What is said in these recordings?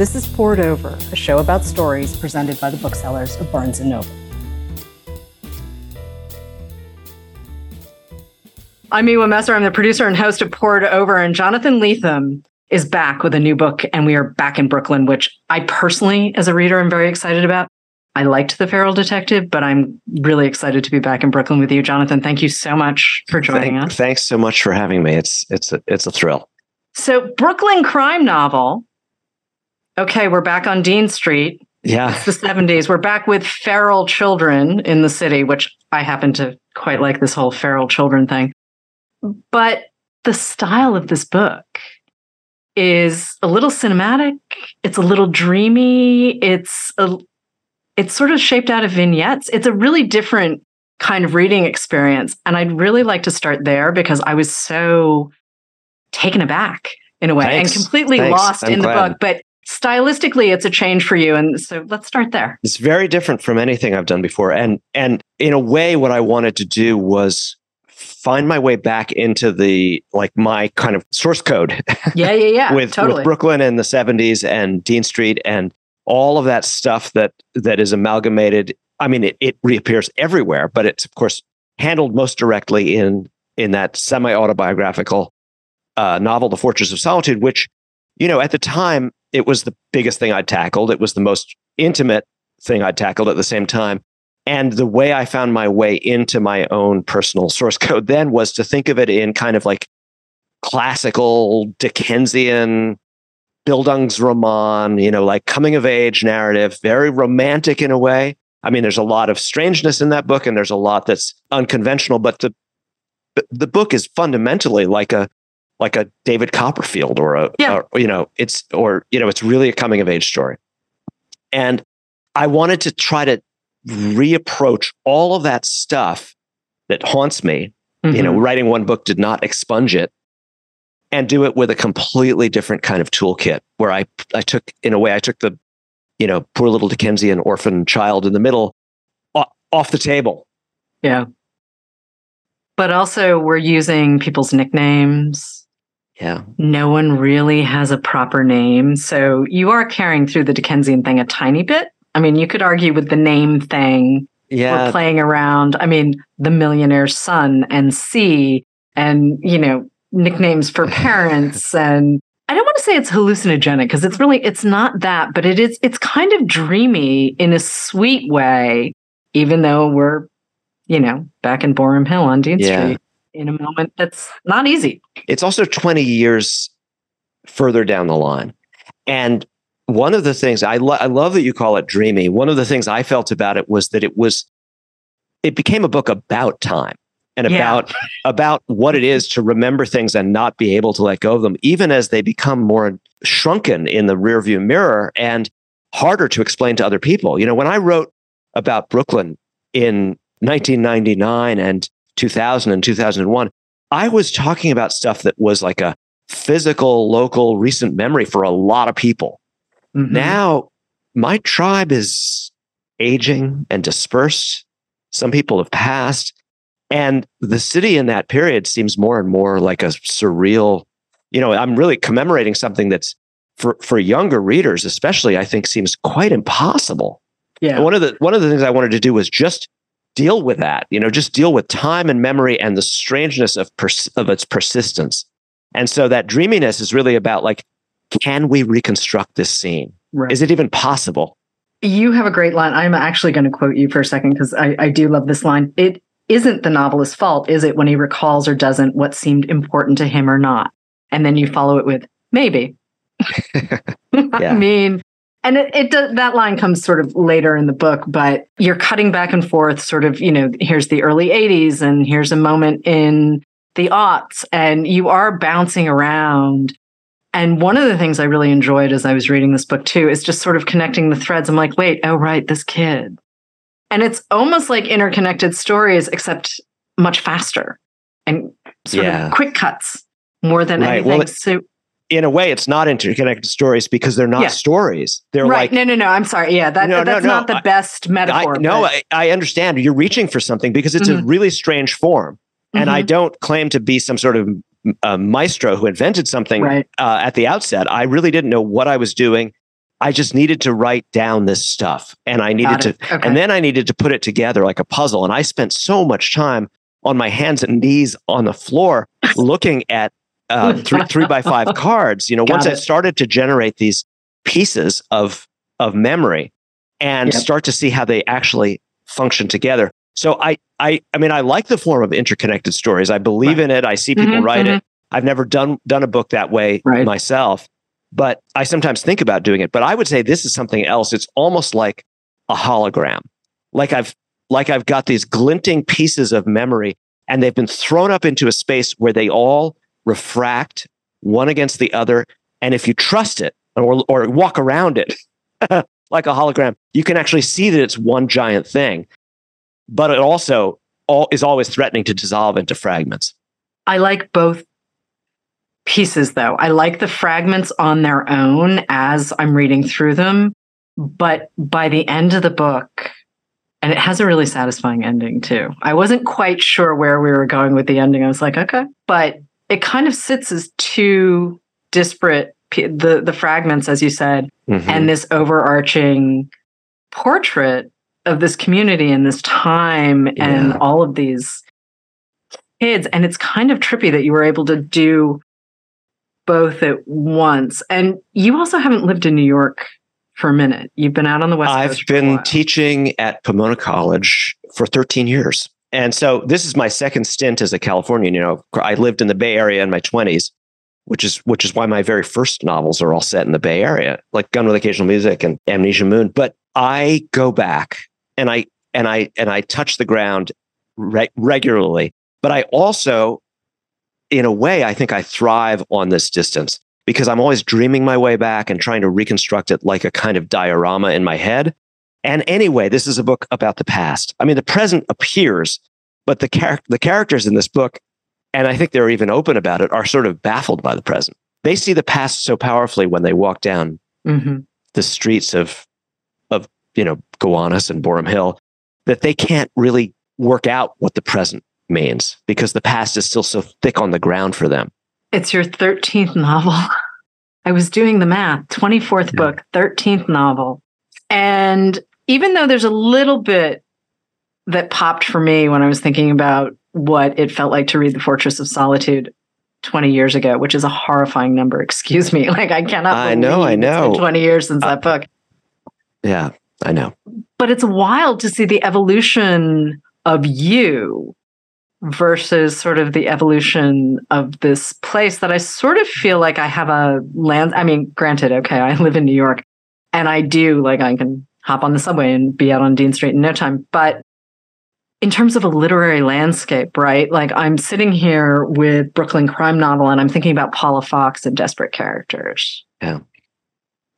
This is Poured Over, a show about stories presented by the booksellers of Barnes & Noble. I'm Miwa Messer. I'm the producer and host of Poured Over, and Jonathan Lethem is back with a new book, and we are back in Brooklyn, which I personally, as a reader, am very excited about. I liked The Feral Detective, but I'm really excited to be back in Brooklyn with you, Jonathan. Thank you so much for joining Thank, us. Thanks so much for having me. It's it's a, it's a thrill. So, Brooklyn crime novel. Okay, we're back on Dean Street. Yeah, It's the 70s. We're back with feral children in the city, which I happen to quite like this whole feral children thing. But the style of this book is a little cinematic. It's a little dreamy. It's a it's sort of shaped out of vignettes. It's a really different kind of reading experience. And I'd really like to start there because I was so taken aback in a way Thanks. and completely Thanks. lost I'm in the book. But stylistically, it's a change for you. And so let's start there. it's very different from anything I've done before, and and in a way, what I wanted to do was find my way back into the like my kind of source code Yeah, yeah, yeah. with totally. with Brooklyn in the '70s and Dean Street and all of that stuff that that is amalgamated. I mean, it, it reappears everywhere, but it's of course handled most directly in in that semi autobiographical uh, novel, The Fortress of Solitude, which you know at the time it was the biggest thing I'd tackled. It was the most intimate thing I'd tackled at the same time. And the way I found my way into my own personal source code then was to think of it in kind of like classical Dickensian Bildungsroman, you know, like coming of age narrative, very romantic in a way. I mean, there's a lot of strangeness in that book and there's a lot that's unconventional, but the the book is fundamentally like a like a David Copperfield or a Yeah. or, you know, it's or you know, it's really a coming of age story. And I wanted to try to reapproach all of that stuff that haunts me you know Mhm. writing one book did not expunge it and do it with a completely different kind of toolkit where i i took in a way i took the you know poor little dickensian orphan child in the middle off the table yeah. But also, we're using people's nicknames. Yeah No one really has a proper name. So you are carrying through the Dickensian thing a tiny bit. I mean, you could argue with the name thing. Yeah. We're playing around. I mean, the millionaire's son and C, and, you know, nicknames for parents. and I don't want to say it's hallucinogenic because it's really, it's not that, but it is, it's kind of dreamy in a sweet way, even though we're, you know, back in Boerum Hill on Dean Yeah. Street in a moment that's not easy. it's also 20 years further down the line and one of the things I, lo- I love that you call it dreamy one of the things i felt about it was that it was it became a book about time and Yeah. about about what it is to remember things and not be able to let go of them even as they become more shrunken in the rearview mirror and harder to explain to other people you know when i wrote about brooklyn in 1999 and 2000 and 2001 i was talking about stuff that was like a physical local recent memory for a lot of people Mhm. now my tribe is aging and dispersed some people have passed and the city in that period seems more and more like a surreal you know i'm really commemorating something that's for for younger readers especially i think seems quite impossible yeah. and one of the one of the things i wanted to do was just deal with that you know just deal with time and memory and the strangeness of pers- of its persistence and so that dreaminess is really about like can we reconstruct this scene Right. is it even possible You have a great line. I'm actually going to quote you for a second because I, I do love this line. It isn't the novelist's fault, is it, when he recalls or doesn't what seemed important to him or not? And then you follow it with maybe. I mean, and it, it does, that line comes sort of later in the book, but you're cutting back and forth, sort of, you know, here's the early 80s and here's a moment in the aughts, and you are bouncing around. And one of the things I really enjoyed as I was reading this book too is just sort of connecting the threads. I'm like, wait, oh, right, this kid. And it's almost like interconnected stories, except much faster and sort Yeah. of quick cuts more than Right. anything. Well, it- so, in a way it's not interconnected stories because they're not Yeah. stories they're right. like no, no, no. I'm sorry. Yeah, that, No, no, that's no, not the I- best I, metaphor. no but- I, I understand you're reaching for something because it's a Mhm. really strange form and i Mhm. don't claim to be some sort of uh, maestro who invented something Right. uh, at the outset i really didn't know what i was doing I just needed to write down this stuff and I needed to, Okay. and then I needed to put it together like a puzzle. And I spent so much time on my hands and knees on the floor looking at uh, three, three by five cards. You know, Got once I started to generate these pieces of, of memory and Yep. start to see how they actually function together. So I, I, I mean, I like the form of interconnected stories. I believe Right. in it. I see people Mhm, write mhm. it. I've never done done a book that way Right. myself, but I sometimes think about doing it. But I would say this is something else. It's almost like a hologram. Like I've like I've got these glinting pieces of memory and they've been thrown up into a space where they all refract one against the other. And if you trust it or or walk around it like a hologram, you can actually see that it's one giant thing. But it also all, is always threatening to dissolve into fragments. I like both pieces though. I like the fragments on their own as I'm reading through them, but by the end of the book, and it has a really satisfying ending too. I wasn't quite sure where we were going with the ending. I was like, okay, but it kind of sits as two disparate the the fragments as you said Mhm. and this overarching portrait of this community and this time and all of these kids. And it's kind of trippy that you were able to do both at once. And you also haven't lived in new york for a minute. You've been out on the west I've coast a been teaching at Pomona College for 13 years. And so this is my second stint as a Californian. You know, I lived in the Bay Area in my 20s, which is which is why my very first novels are all set in the Bay Area, like Gun with Occasional Music and Amnesia Moon. But I go back and I and I and I touch the ground re- regularly. But I also, in a way, I think I thrive on this distance because I'm always dreaming my way back and trying to reconstruct it like a kind of diorama in my head. And anyway, this is a book about the past. I mean, the present appears, but the char- the characters in this book, and I think they're even open about it, are sort of baffled by the present. They see the past so powerfully when they walk down Mhm. the streets of of you know Gowanus and Boerum Hill that they can't really work out what the present means because the past is still so thick on the ground for them. it's your 13th novel i was doing the math 24th Yeah. book 13th novel and even though there's a little bit that popped for me when I was thinking about what it felt like to read The Fortress of Solitude 20 years ago, which is a horrifying number. Excuse me. Like, I cannot I know, I believe it's been know. 20 years since Uh, that book. Yeah, I know. But it's wild to see the evolution of you versus sort of the evolution of this place that I sort of feel like I have a land. I mean, granted, okay, I live in New York and I do like I can hop on the subway and be out on Dean Street in no time. But in terms of a literary landscape, right? Like I'm sitting here with Brooklyn Crime Novel and I'm thinking about Paula Fox and Desperate Characters. Yeah.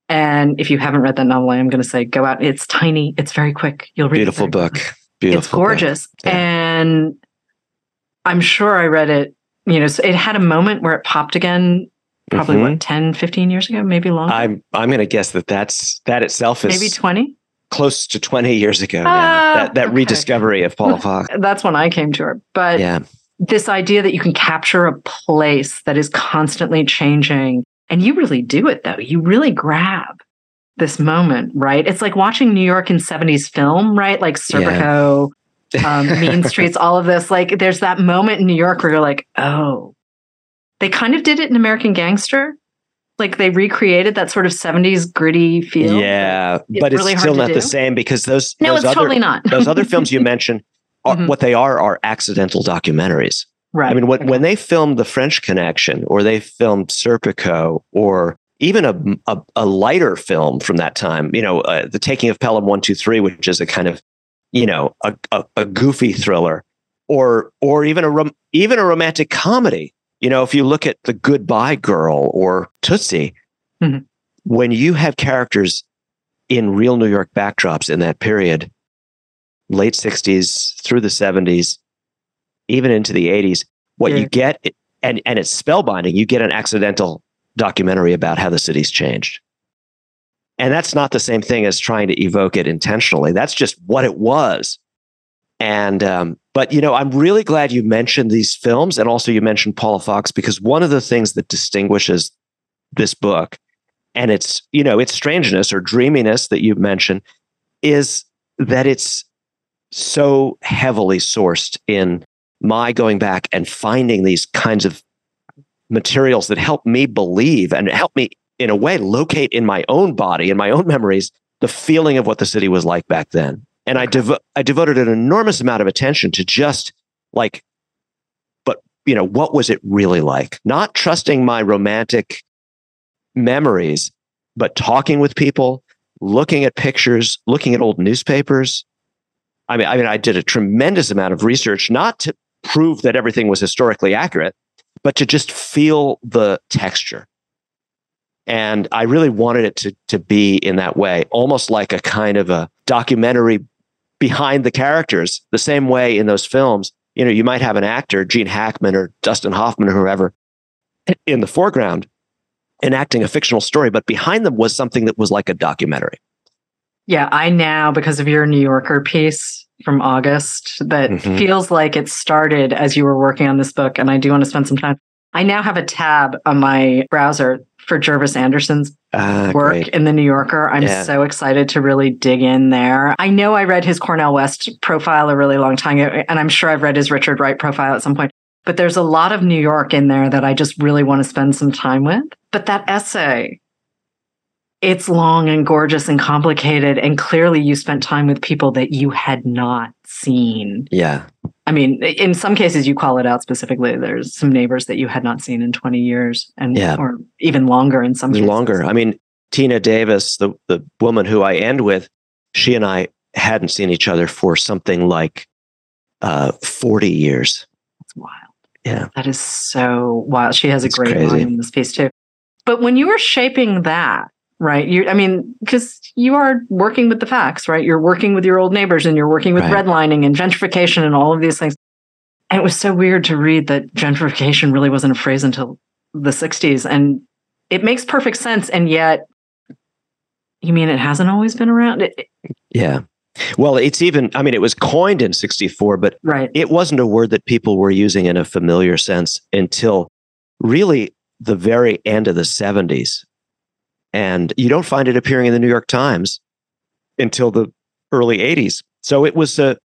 And if you haven't read that novel, I am going to say go out. It's tiny. It's very quick. You'll read it Beautiful very book. Beautiful. it's gorgeous Yeah. and i'm sure i read it you know so it had a moment where it popped again probably Mhm. what 10 15 years ago maybe longer I'm I'm going to guess that that's that itself is maybe 20 close to 20 years ago now. Ah, that that okay. rediscovery of Paula Fox. that's when i came to her but yeah. this idea that you can capture a place that is constantly changing and you really do it though you really grab this moment right it's like watching new york in 70s film right like serpico um, mean streets all of this like there's that moment in new york where you're like oh they kind of did it in american gangster like they recreated that sort of 70s gritty feel Yeah, it's but it's really hard still not do. the same because those no those it's other totally not those other films you mentioned are Mhm. what they are are accidental documentaries. right I mean, when, Okay. when they filmed The French Connection or they filmed Serpico or even a, a, a lighter film from that time, you know, uh, The Taking of Pelham 123, which is a kind of, you know, a, a, a goofy thriller or or even a rom- even a romantic comedy. You know, if you look at The Goodbye Girl or Tootsie, Mhm. when you have characters in real New York backdrops in that period, late 60s through the 70s, even into the 80s, what Yeah. you get, and, and it's spellbinding, you get an accidental documentary about how the city's changed. And that's not the same thing as trying to evoke it intentionally. That's just what it was. And, um, but, you know, I'm really glad you mentioned these films and also you mentioned Paula Fox because one of the things that distinguishes this book and its you know its strangeness or dreaminess that you mentioned is that it's so heavily sourced in my going back and finding these kinds of materials that help me believe and help me in a way locate in my own body in my own memories the feeling of what the city was like back then and I, devo- I devoted an enormous amount of attention to just like but you know what was it really like? Not trusting my romantic memories but talking with people looking at pictures looking at old newspapers. I mean i mean i did a tremendous amount of research not to prove that everything was historically accurate but to just feel the texture. And i really wanted it to, to be in that way almost like a kind of a documentary behind the characters the same way in those films. You know you might have an actor gene hackman or dustin hoffman or whoever in the foreground enacting a fictional story but behind them was something that was like a documentary. Yeah i now because of your new yorker piece from august that mm-hmm. feels like it started as you were working on this book and i do want to spend some time. I now have a tab on my browser for Jervis Anderson's uh, work great. in the New Yorker. I'm yeah. so excited to really dig in there. I know I read his Cornel West profile a really long time ago, and I'm sure I've read his Richard Wright profile at some point. But there's a lot of New York in there that I just really want to spend some time with. But that essay, it's long and gorgeous and complicated. And clearly, you spent time with people that you had not seen. Yeah. I mean, in some cases, you call it out specifically. There's some neighbors that you had not seen in 20 years, and yeah. or even longer in some cases. Longer. I mean, Tina Davis, the the woman who I end with, she and I hadn't seen each other for something like uh, 40 years. That's wild. Yeah, that is so wild. She has a great crazy. line in this piece too. But when you were shaping that, right? You, I mean, because you are working with the facts, right? You're working with your old neighbors and you're working with right. redlining and gentrification and all of these things. And it was so weird to read that gentrification really wasn't a phrase until the 60s. And it makes perfect sense. And yet, you mean it hasn't always been around? It, yeah. Well, it's even, I mean, it was coined in 64, but right. it wasn't a word that people were using in a familiar sense until really the very end of the 70s. And you don't find it appearing in the New York Times until the early 80s. So it was a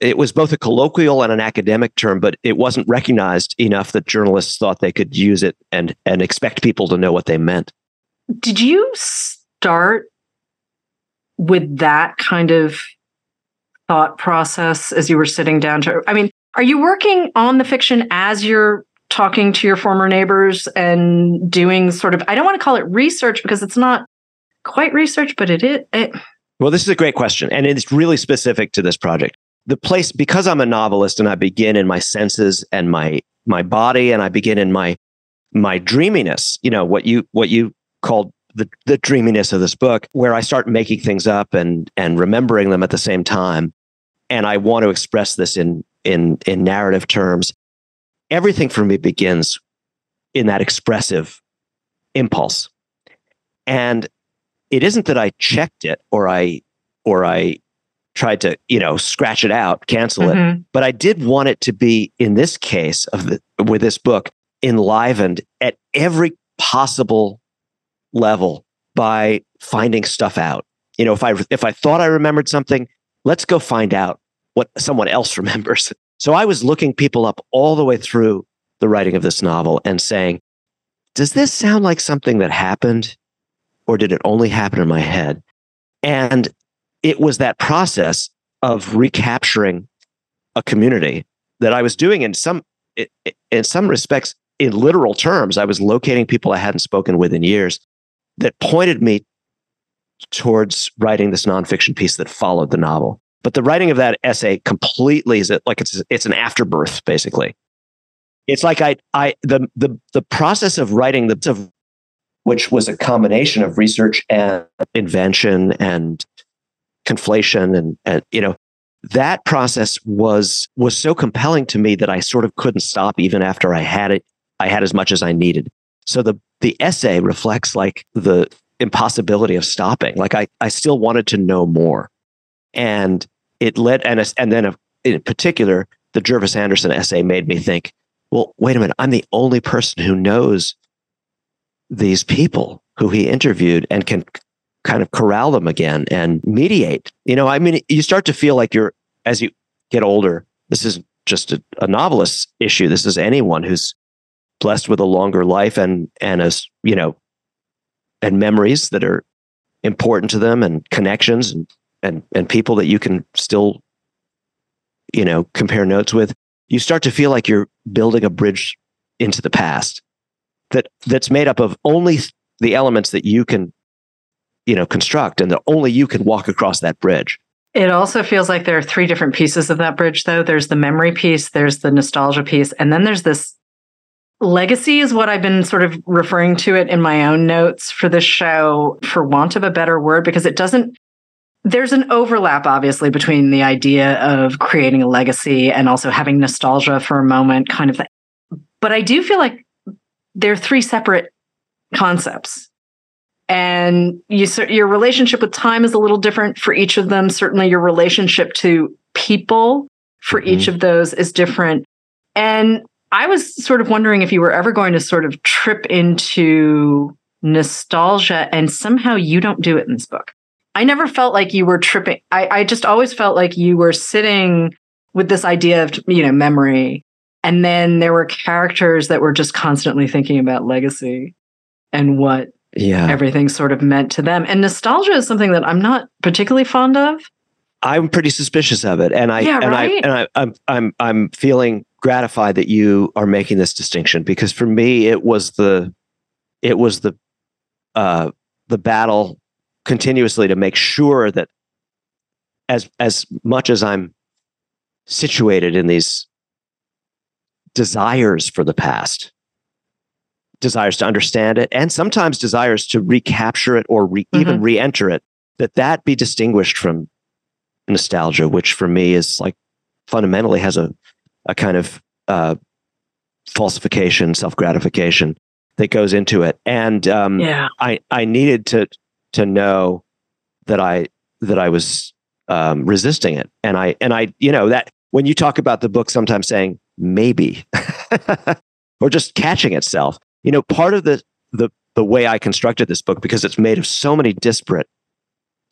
it was both a colloquial and an academic term, but it wasn't recognized enough that journalists thought they could use it and and expect people to know what they meant. Did you start with that kind of thought process as you were sitting down to I mean, are you working on the fiction as you're talking to your former neighbors and doing sort of, I don't want to call it research because it's not quite research, but it is. It, well, this is a great question. And it's really specific to this project. The place, because I'm a novelist and I begin in my senses and my, my body and I begin in my, my dreaminess, you know, what you, what you called the, the dreaminess of this book, where I start making things up and, and remembering them at the same time. And I want to express this in, in, in narrative terms everything for me begins in that expressive impulse. And it isn't that I checked it or I or I tried to, you know, scratch it out, cancel mm-hmm. it, but I did want it to be in this case of the with this book enlivened at every possible level by finding stuff out. You know, if I if I thought I remembered something, let's go find out what someone else remembers. So I was looking people up all the way through the writing of this novel and saying, does this sound like something that happened or did it only happen in my head? And it was that process of recapturing a community that I was doing in some in some respects in literal terms. I was locating people I hadn't spoken with in years that pointed me towards writing this nonfiction piece that followed the novel. But the writing of that essay completely is it like it's it's an afterbirth basically. It's like I I the the the process of writing the which was a combination of research and invention and conflation and and you know that process was was so compelling to me that I sort of couldn't stop even after I had it I had as much as I needed. So the the essay reflects like the impossibility of stopping. Like I I still wanted to know more. And it led and and then in particular the Jervis Anderson essay made me think, well, wait a minute, I'm the only person who knows these people who he interviewed and can kind of corral them again and mediate. You know, I mean, you start to feel like you're, as you get older, this is just a, a novelist issue. This is anyone who's blessed with a longer life and, and as, you know, and memories that are important to them and connections and, and, and people that you can still, you know, compare notes with. You start to feel like you're building a bridge into the past that that's made up of only the elements that you can you know construct and that only you can walk across that bridge it also feels like there are three different pieces of that bridge though there's the memory piece there's the nostalgia piece and then there's this legacy is what i've been sort of referring to it in my own notes for this show for want of a better word because it doesn't there's an overlap obviously between the idea of creating a legacy and also having nostalgia for a moment kind of thing but i do feel like they're three separate concepts. And you your relationship with time is a little different for each of them. Certainly your relationship to people for mm-hmm. each of those is different. And i was sort of wondering if you were ever going to sort of trip into nostalgia and somehow you don't do it in this book i never felt like you were tripping i, I just always felt like you were sitting with this idea of you know memory and then there were characters that were just constantly thinking about legacy and what yeah. everything sort of meant to them. And nostalgia is something that I'm not particularly fond of. I'm pretty suspicious of it. And I yeah, and right? I and I I'm I'm I'm feeling gratified that you are making this distinction because for me it was the it was the uh the battle continuously to make sure that as as much as I'm situated in these desires for the past desires to understand it and sometimes desires to recapture it or re- mm-hmm. even re-enter it that that be distinguished from nostalgia which for me is like fundamentally has a a kind of uh, falsification self-gratification that goes into it and um, yeah. i i needed to to know that i that i was um, resisting it and i and i you know that when you talk about the book sometimes saying maybe or just catching itself you know, part of the the the way I constructed this book because it's made of so many disparate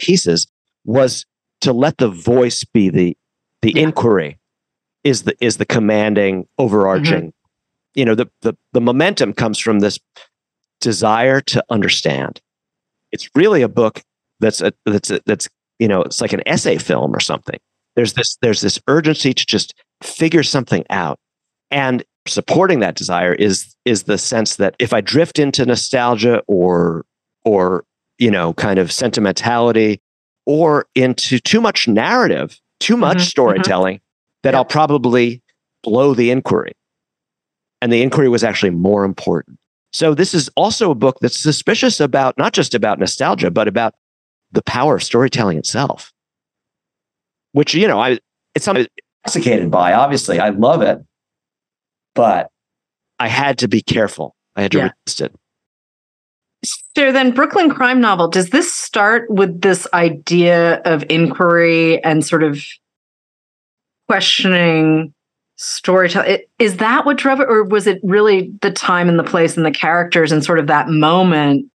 pieces was to let the voice be the the yeah. inquiry is the is the commanding overarching mm-hmm. you know the, the the momentum comes from this desire to understand it's really a book that's a, that's a, that's you know it's like an essay film or something there's this there's this urgency to just figure something out and supporting that desire is is the sense that if I drift into nostalgia or or you know kind of sentimentality or into too much narrative, too much mm-hmm, storytelling, mm-hmm. that yeah. I'll probably blow the inquiry. And the inquiry was actually more important. So this is also a book that's suspicious about not just about nostalgia, but about the power of storytelling itself. Which, you know, I it's something intoxicated by. Obviously, I love it but I had to be careful. I had to yeah. resist it. So then, Brooklyn crime novel, does this start with this idea of inquiry and sort of questioning storytelling? Is that what drove it, or was it really the time and the place and the characters and sort of that moment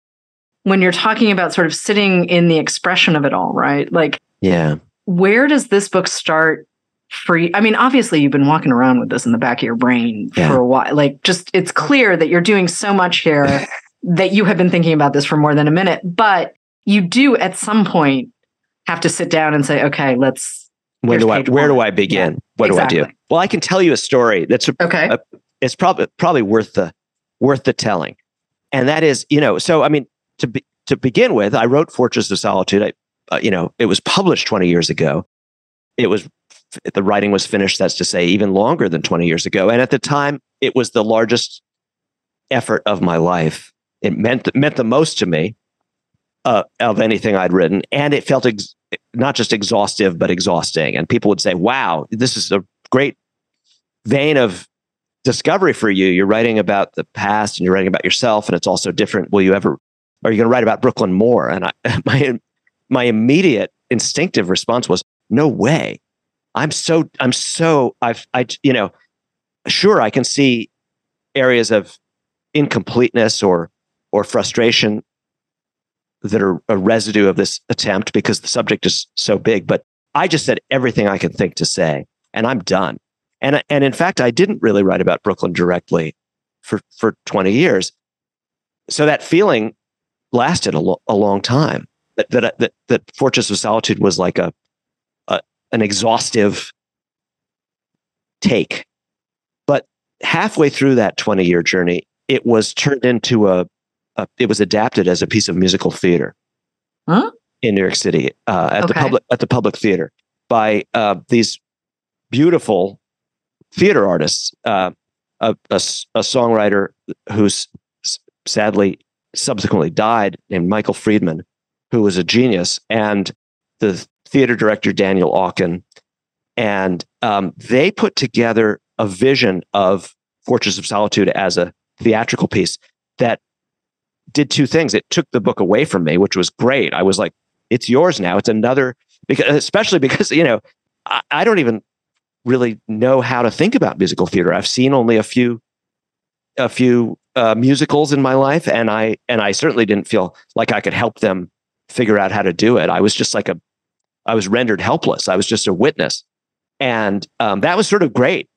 when you're talking about sort of sitting in the expression of it all, right? Like, yeah, where does this book start for you? I mean, obviously, you've been walking around with this in the back of your brain yeah. for a while. Like, just it's clear that you're doing so much here that you have been thinking about this for more than a minute. But you do at some point have to sit down and say, okay, let's. Where do I where do I begin? Yeah, what exactly. do I do? Well, I can tell you a story that's a, okay. A, it's probably probably worth the worth the telling, and that is, you know, so I mean, to be, to begin with, I wrote Fortress of Solitude. I, uh, you know, it was published twenty years ago. It was the writing was finished, that's to say, even longer than 20 years ago. And at the time, it was the largest effort of my life. It meant meant the most to me uh, of anything I'd written, and it felt ex- not just exhaustive but exhausting. And people would say, "Wow, this is a great vein of discovery for you. You're writing about the past, and you're writing about yourself, and it's also different. Will you ever? Are you going to write about Brooklyn more?" And I, my my immediate instinctive response was, "No way." I'm so I'm so I've I you know sure I can see areas of incompleteness or or frustration that are a residue of this attempt because the subject is so big. But I just said everything I could think to say, and I'm done. And and in fact, I didn't really write about Brooklyn directly for for 20 years. So that feeling lasted a, lo- a long time. That, that uh, that that Fortress of Solitude was like a, a an exhaustive take. But halfway through that 20 year journey, it was turned into a, a, it was adapted as a piece of musical theater huh? in New York City uh, at Okay. the public at the public theater by uh, these beautiful theater artists. Uh, a, a a songwriter who's sadly subsequently died named Michael Friedman, who was a genius, and the theater director Daniel Aukin, and um, they put together a vision of Fortress of Solitude as a theatrical piece that did two things. It took the book away from me, which was great. I was like, "It's yours now." It's another because, especially because you know, I, I don't even really know how to think about musical theater. I've seen only a few, a few uh, musicals in my life, and I and I certainly didn't feel like I could help them figure out how to do it. I was just like a, I was rendered helpless. I was just a witness, and um, that was sort of great.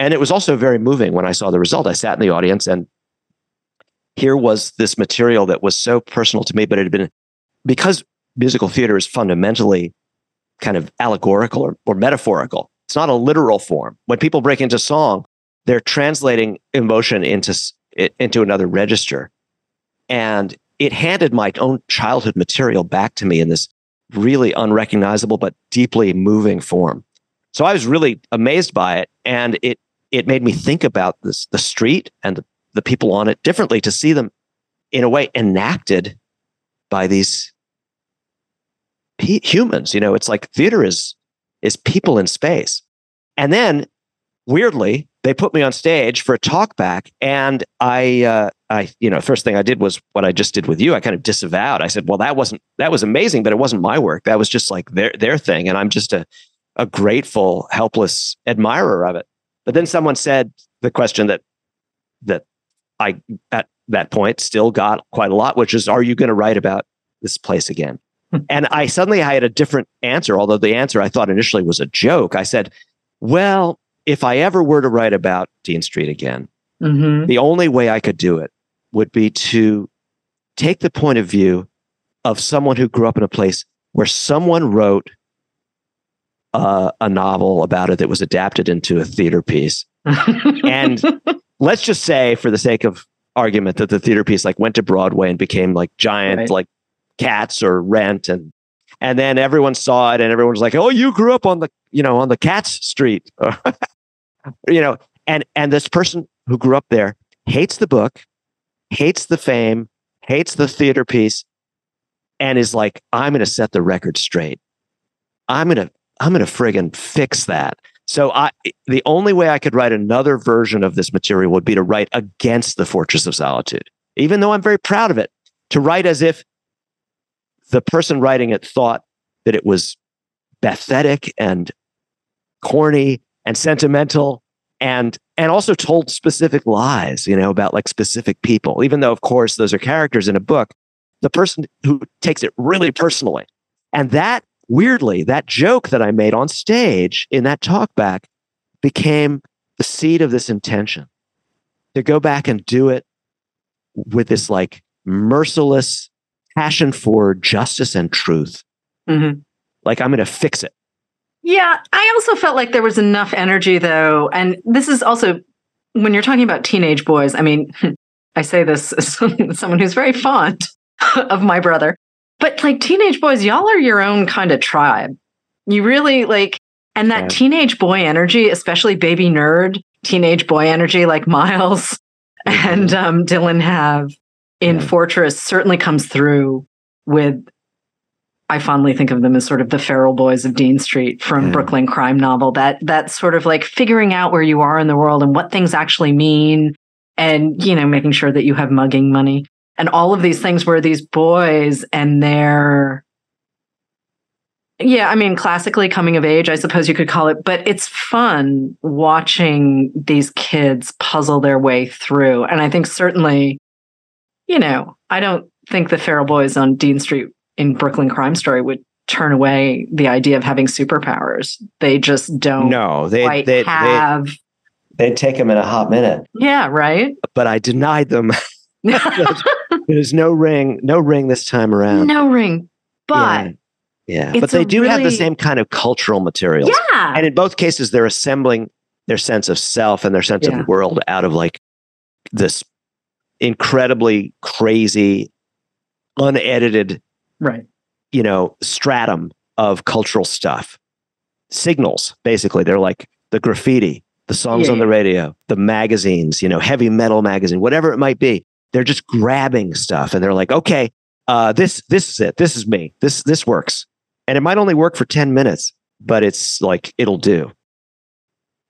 And it was also very moving when I saw the result. I sat in the audience, and here was this material that was so personal to me, but it had been because musical theater is fundamentally kind of allegorical or, or metaphorical. It's not a literal form. When people break into song, they're translating emotion into into another register, and it handed my own childhood material back to me in this really unrecognizable but deeply moving form. So I was really amazed by it, and it it made me think about this the street and the, the people on it differently to see them in a way enacted by these humans. You know, it's like theater is is people in space. And then weirdly, they put me on stage for a talk back, and I, uh, I, you know, first thing I did was what I just did with you. I kind of disavowed. I said, "Well, that wasn't that was amazing, but it wasn't my work. That was just like their their thing, and I'm just a a grateful, helpless admirer of it." But then someone said the question that that I at that point still got quite a lot, which is, "Are you going to write about this place again?" and I suddenly I had a different answer, although the answer I thought initially was a joke. I said, "Well, if I ever were to write about Dean Street again, hmm the only way I could do it would be to take the point of view of someone who grew up in a place where someone wrote uh, a novel about it that was adapted into a theater piece. And let's just say, for the sake of argument, that the theater piece like went to Broadway and became like giant, Right. like Cats or Rent, and and then everyone saw it, and everyone was like, "Oh, you grew up on the you know on the Cats Street," you know, and and this person who grew up there hates the book, hates the fame, hates the theater piece, and is like, "I'm going to set the record straight. I'm going to I'm going to friggin' fix that." So I the only way I could write another version of this material would be to write against the Fortress of Solitude, even though I'm very proud of it. To write as if the person writing it thought that it was pathetic and corny and sentimental and and also told specific lies, you know, about like specific people. Even though, of course, those are characters in a book, the person who takes it really personally, and that weirdly, that joke that I made on stage in that talkback became the seed of this intention to go back and do it with this like merciless passion for justice and truth. Mhm. Like I'm going to fix it. Yeah, I also felt like there was enough energy though. And this is also when you're talking about teenage boys, I mean, I say this as someone who's very fond of my brother, but like teenage boys, y'all are your own kind of tribe. You really like, and that Yeah. teenage boy energy, especially baby nerd, teenage boy energy like Miles and um, Dylan have in Yeah. Fortress certainly comes through with I fondly think of them as sort of the feral boys of Dean Street from Yeah. Brooklyn crime novel. That that sort of like figuring out where you are in the world and what things actually mean, and you know making sure that you have mugging money and all of these things where these boys and their yeah, I mean classically coming of age, I suppose you could call it, but it's fun watching these kids puzzle their way through, and I think certainly you know, I don't think the feral boys on Dean Street in Brooklyn Crime Story would turn away the idea of having superpowers. They just don't No, they quite they have. they would take them in a hot minute. yeah, right. But I denied them. There's no ring, no ring this time around. no ring, but yeah, it's but they do have the same kind of cultural materials. yeah, And in both cases, they're assembling their sense of self and their sense Yeah. of the world out of like this incredibly crazy, unedited, right. you know, stratum of cultural stuff. Signals, basically. They're like the graffiti, the songs Yeah, on the radio, the magazines, you know, heavy metal magazine, whatever it might be. They're just grabbing stuff and they're like, okay, uh, this this is it. This is me. This this works. And it might only work for 10 minutes, but it's like it'll do.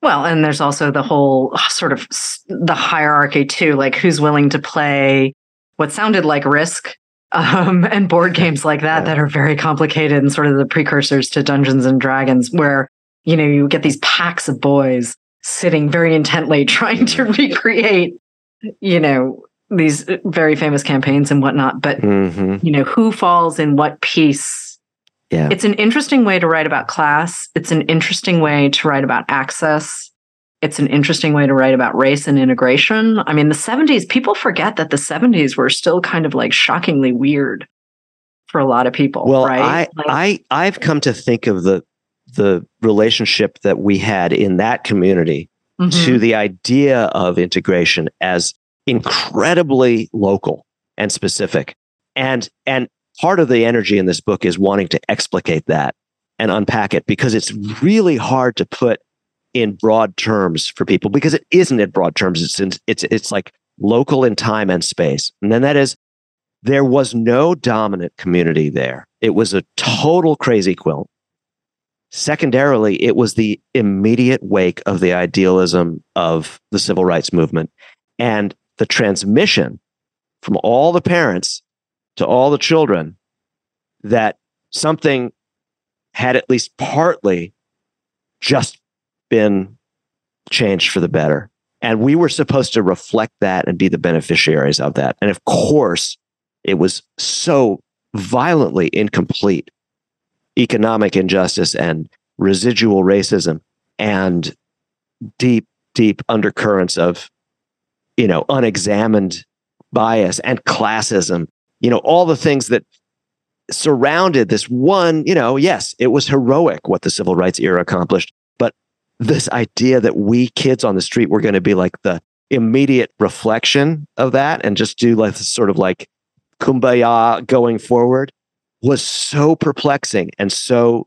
Well, and there's also the whole sort of the hierarchy too, like who's willing to play what sounded like Risk um, and board games like that Yeah. that are very complicated and sort of the precursors to Dungeons and Dragons, where you know you get these packs of boys sitting very intently trying to recreate, you know, these very famous campaigns and whatnot. But hmm you know who falls in what piece Yeah. it's an interesting way to write about class it's an interesting way to write about access it's an interesting way to write about race and integration i mean the 70s people forget that the 70s were still kind of like shockingly weird for a lot of people Well, right I, Like, I, I've come to think of the the relationship that we had in that community mhm. to the idea of integration as incredibly local and specific. And and part of the energy in this book is wanting to explicate that and unpack it because it's really hard to put in broad terms for people because it isn't in broad terms. It's in, it's it's like local in time and space. And then that is there was no dominant community there. It was a total crazy quilt. Secondarily, it was the immediate wake of the idealism of the civil rights movement and the transmission from all the parents to all the children that something had at least partly just been changed for the better. And we were supposed to reflect that and be the beneficiaries of that. And of course, it was so violently incomplete economic injustice and residual racism and deep, deep undercurrents of, you know, unexamined bias and classism, you know, all the things that surrounded this one, you know, yes, it was heroic what the civil rights era accomplished, but this idea that we kids on the street were going to be like the immediate reflection of that and just do like sort of like kumbaya going forward was so perplexing and so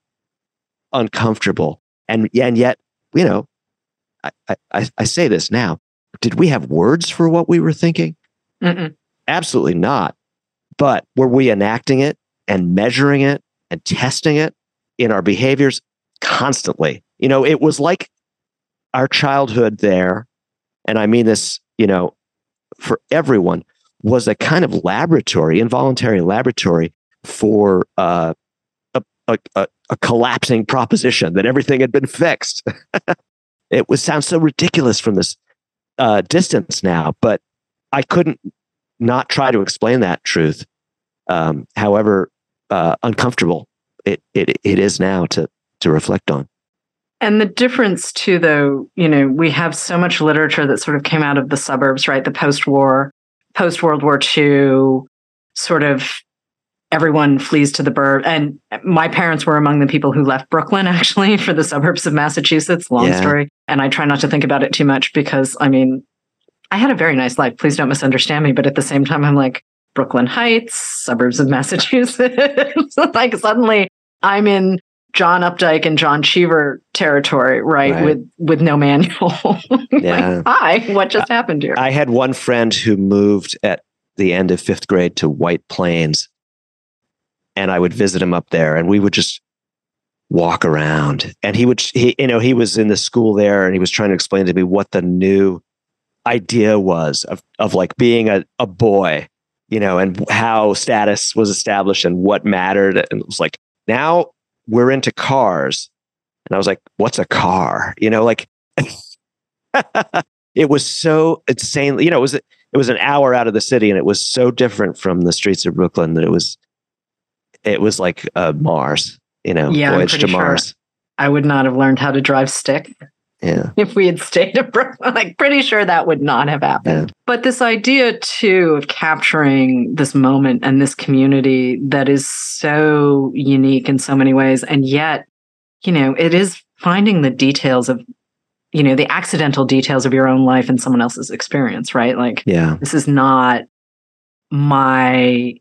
uncomfortable. And, and yet, you know, I, I, I say this now. Did we have words for what we were thinking? Mm-mm. Absolutely not. But were we enacting it and measuring it and testing it in our behaviors constantly? You know, it was like our childhood there, and I mean this, you know, for everyone, was a kind of laboratory, involuntary laboratory for uh, a, a, a, a collapsing proposition that everything had been fixed. it was sounds so ridiculous from this uh, distance now, but I couldn't not try to explain that truth, um, however uh, uncomfortable it, it it is now to to reflect on. And the difference, too, though, you know, we have so much literature that sort of came out of the suburbs, right? The post war, post World War II, sort of everyone flees to the burb. And my parents were among the people who left Brooklyn, actually, for the suburbs of Massachusetts. Long Yeah. story. And I try not to think about it too much because, I mean, I had a very nice life. Please don't misunderstand me. But at the same time, I'm like, Brooklyn Heights, suburbs of Massachusetts. like suddenly I'm in John Updike and John Cheever territory, right? Right. With with no manual. Yeah. like, hi, what just happened here? I had one friend who moved at the end of fifth grade to White Plains, and I would visit him up there, and we would just walk around. And he would, he, you know, he was in the school there, and he was trying to explain to me what the new idea was of of like being a, a boy, you know, and how status was established and what mattered. And it was like now we're into cars, and I was like, "What's a car?" You know, like. it was so insanely, you know, it was it was an hour out of the city and it was so different from the streets of Brooklyn that it was it was like uh, Mars, you know, Yeah, voyage to pretty sure. Mars. I would not have learned how to drive stick Yeah. if we had stayed in Brooklyn. Like, pretty sure that would not have happened. But this idea, too, of capturing this moment and this community that is so unique in so many ways. And yet, you know, it is finding the details of, you know, the accidental details of your own life and someone else's experience, right? Like, Yeah. this is not my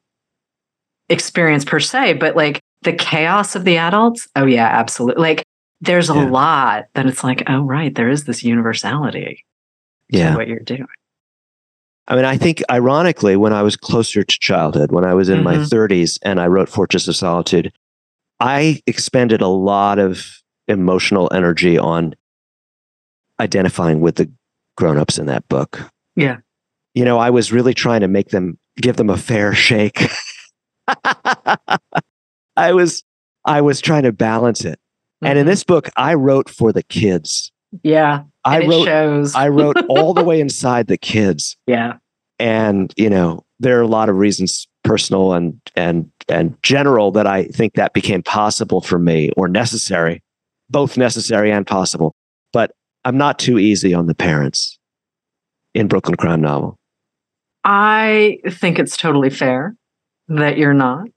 experience per se, but like the chaos of the adults. Oh, yeah, absolutely. Like, there's a Yeah. lot that it's like, oh, right, there is this universality to Yeah. what you're doing. I mean, I think ironically, when I was closer to childhood, when I was in my Mhm. 30s and I wrote Fortress of Solitude, I expended a lot of emotional energy on identifying with the grown-ups in that book. Yeah. You know, I was really trying to make them give them a fair shake. I was I was trying to balance it. And in Mhm. this book, I wrote for the kids. yeah, I wrote shows. I wrote all the way inside the kids yeah, and you know there are a lot of reasons personal and and and general that i think that became possible for me or necessary both necessary and possible but i'm not too easy on the parents in brooklyn crime novel I think it's totally fair that you're not.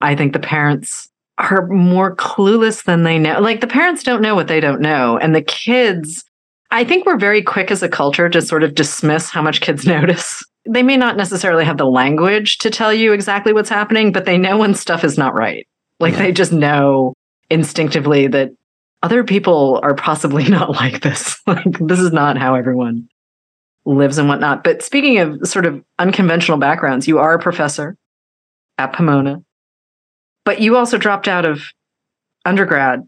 I think the parents are more clueless than they know. Like the parents don't know what they don't know. And the kids, I think we're very quick as a culture to sort of dismiss how much kids notice. They may not necessarily have the language to tell you exactly what's happening, but they know when stuff is not right. Like Yeah. they just know instinctively that other people are possibly not like this. Like this is not how everyone lives and whatnot. But speaking of sort of unconventional backgrounds, you are a professor at Pomona, but you also dropped out of undergrad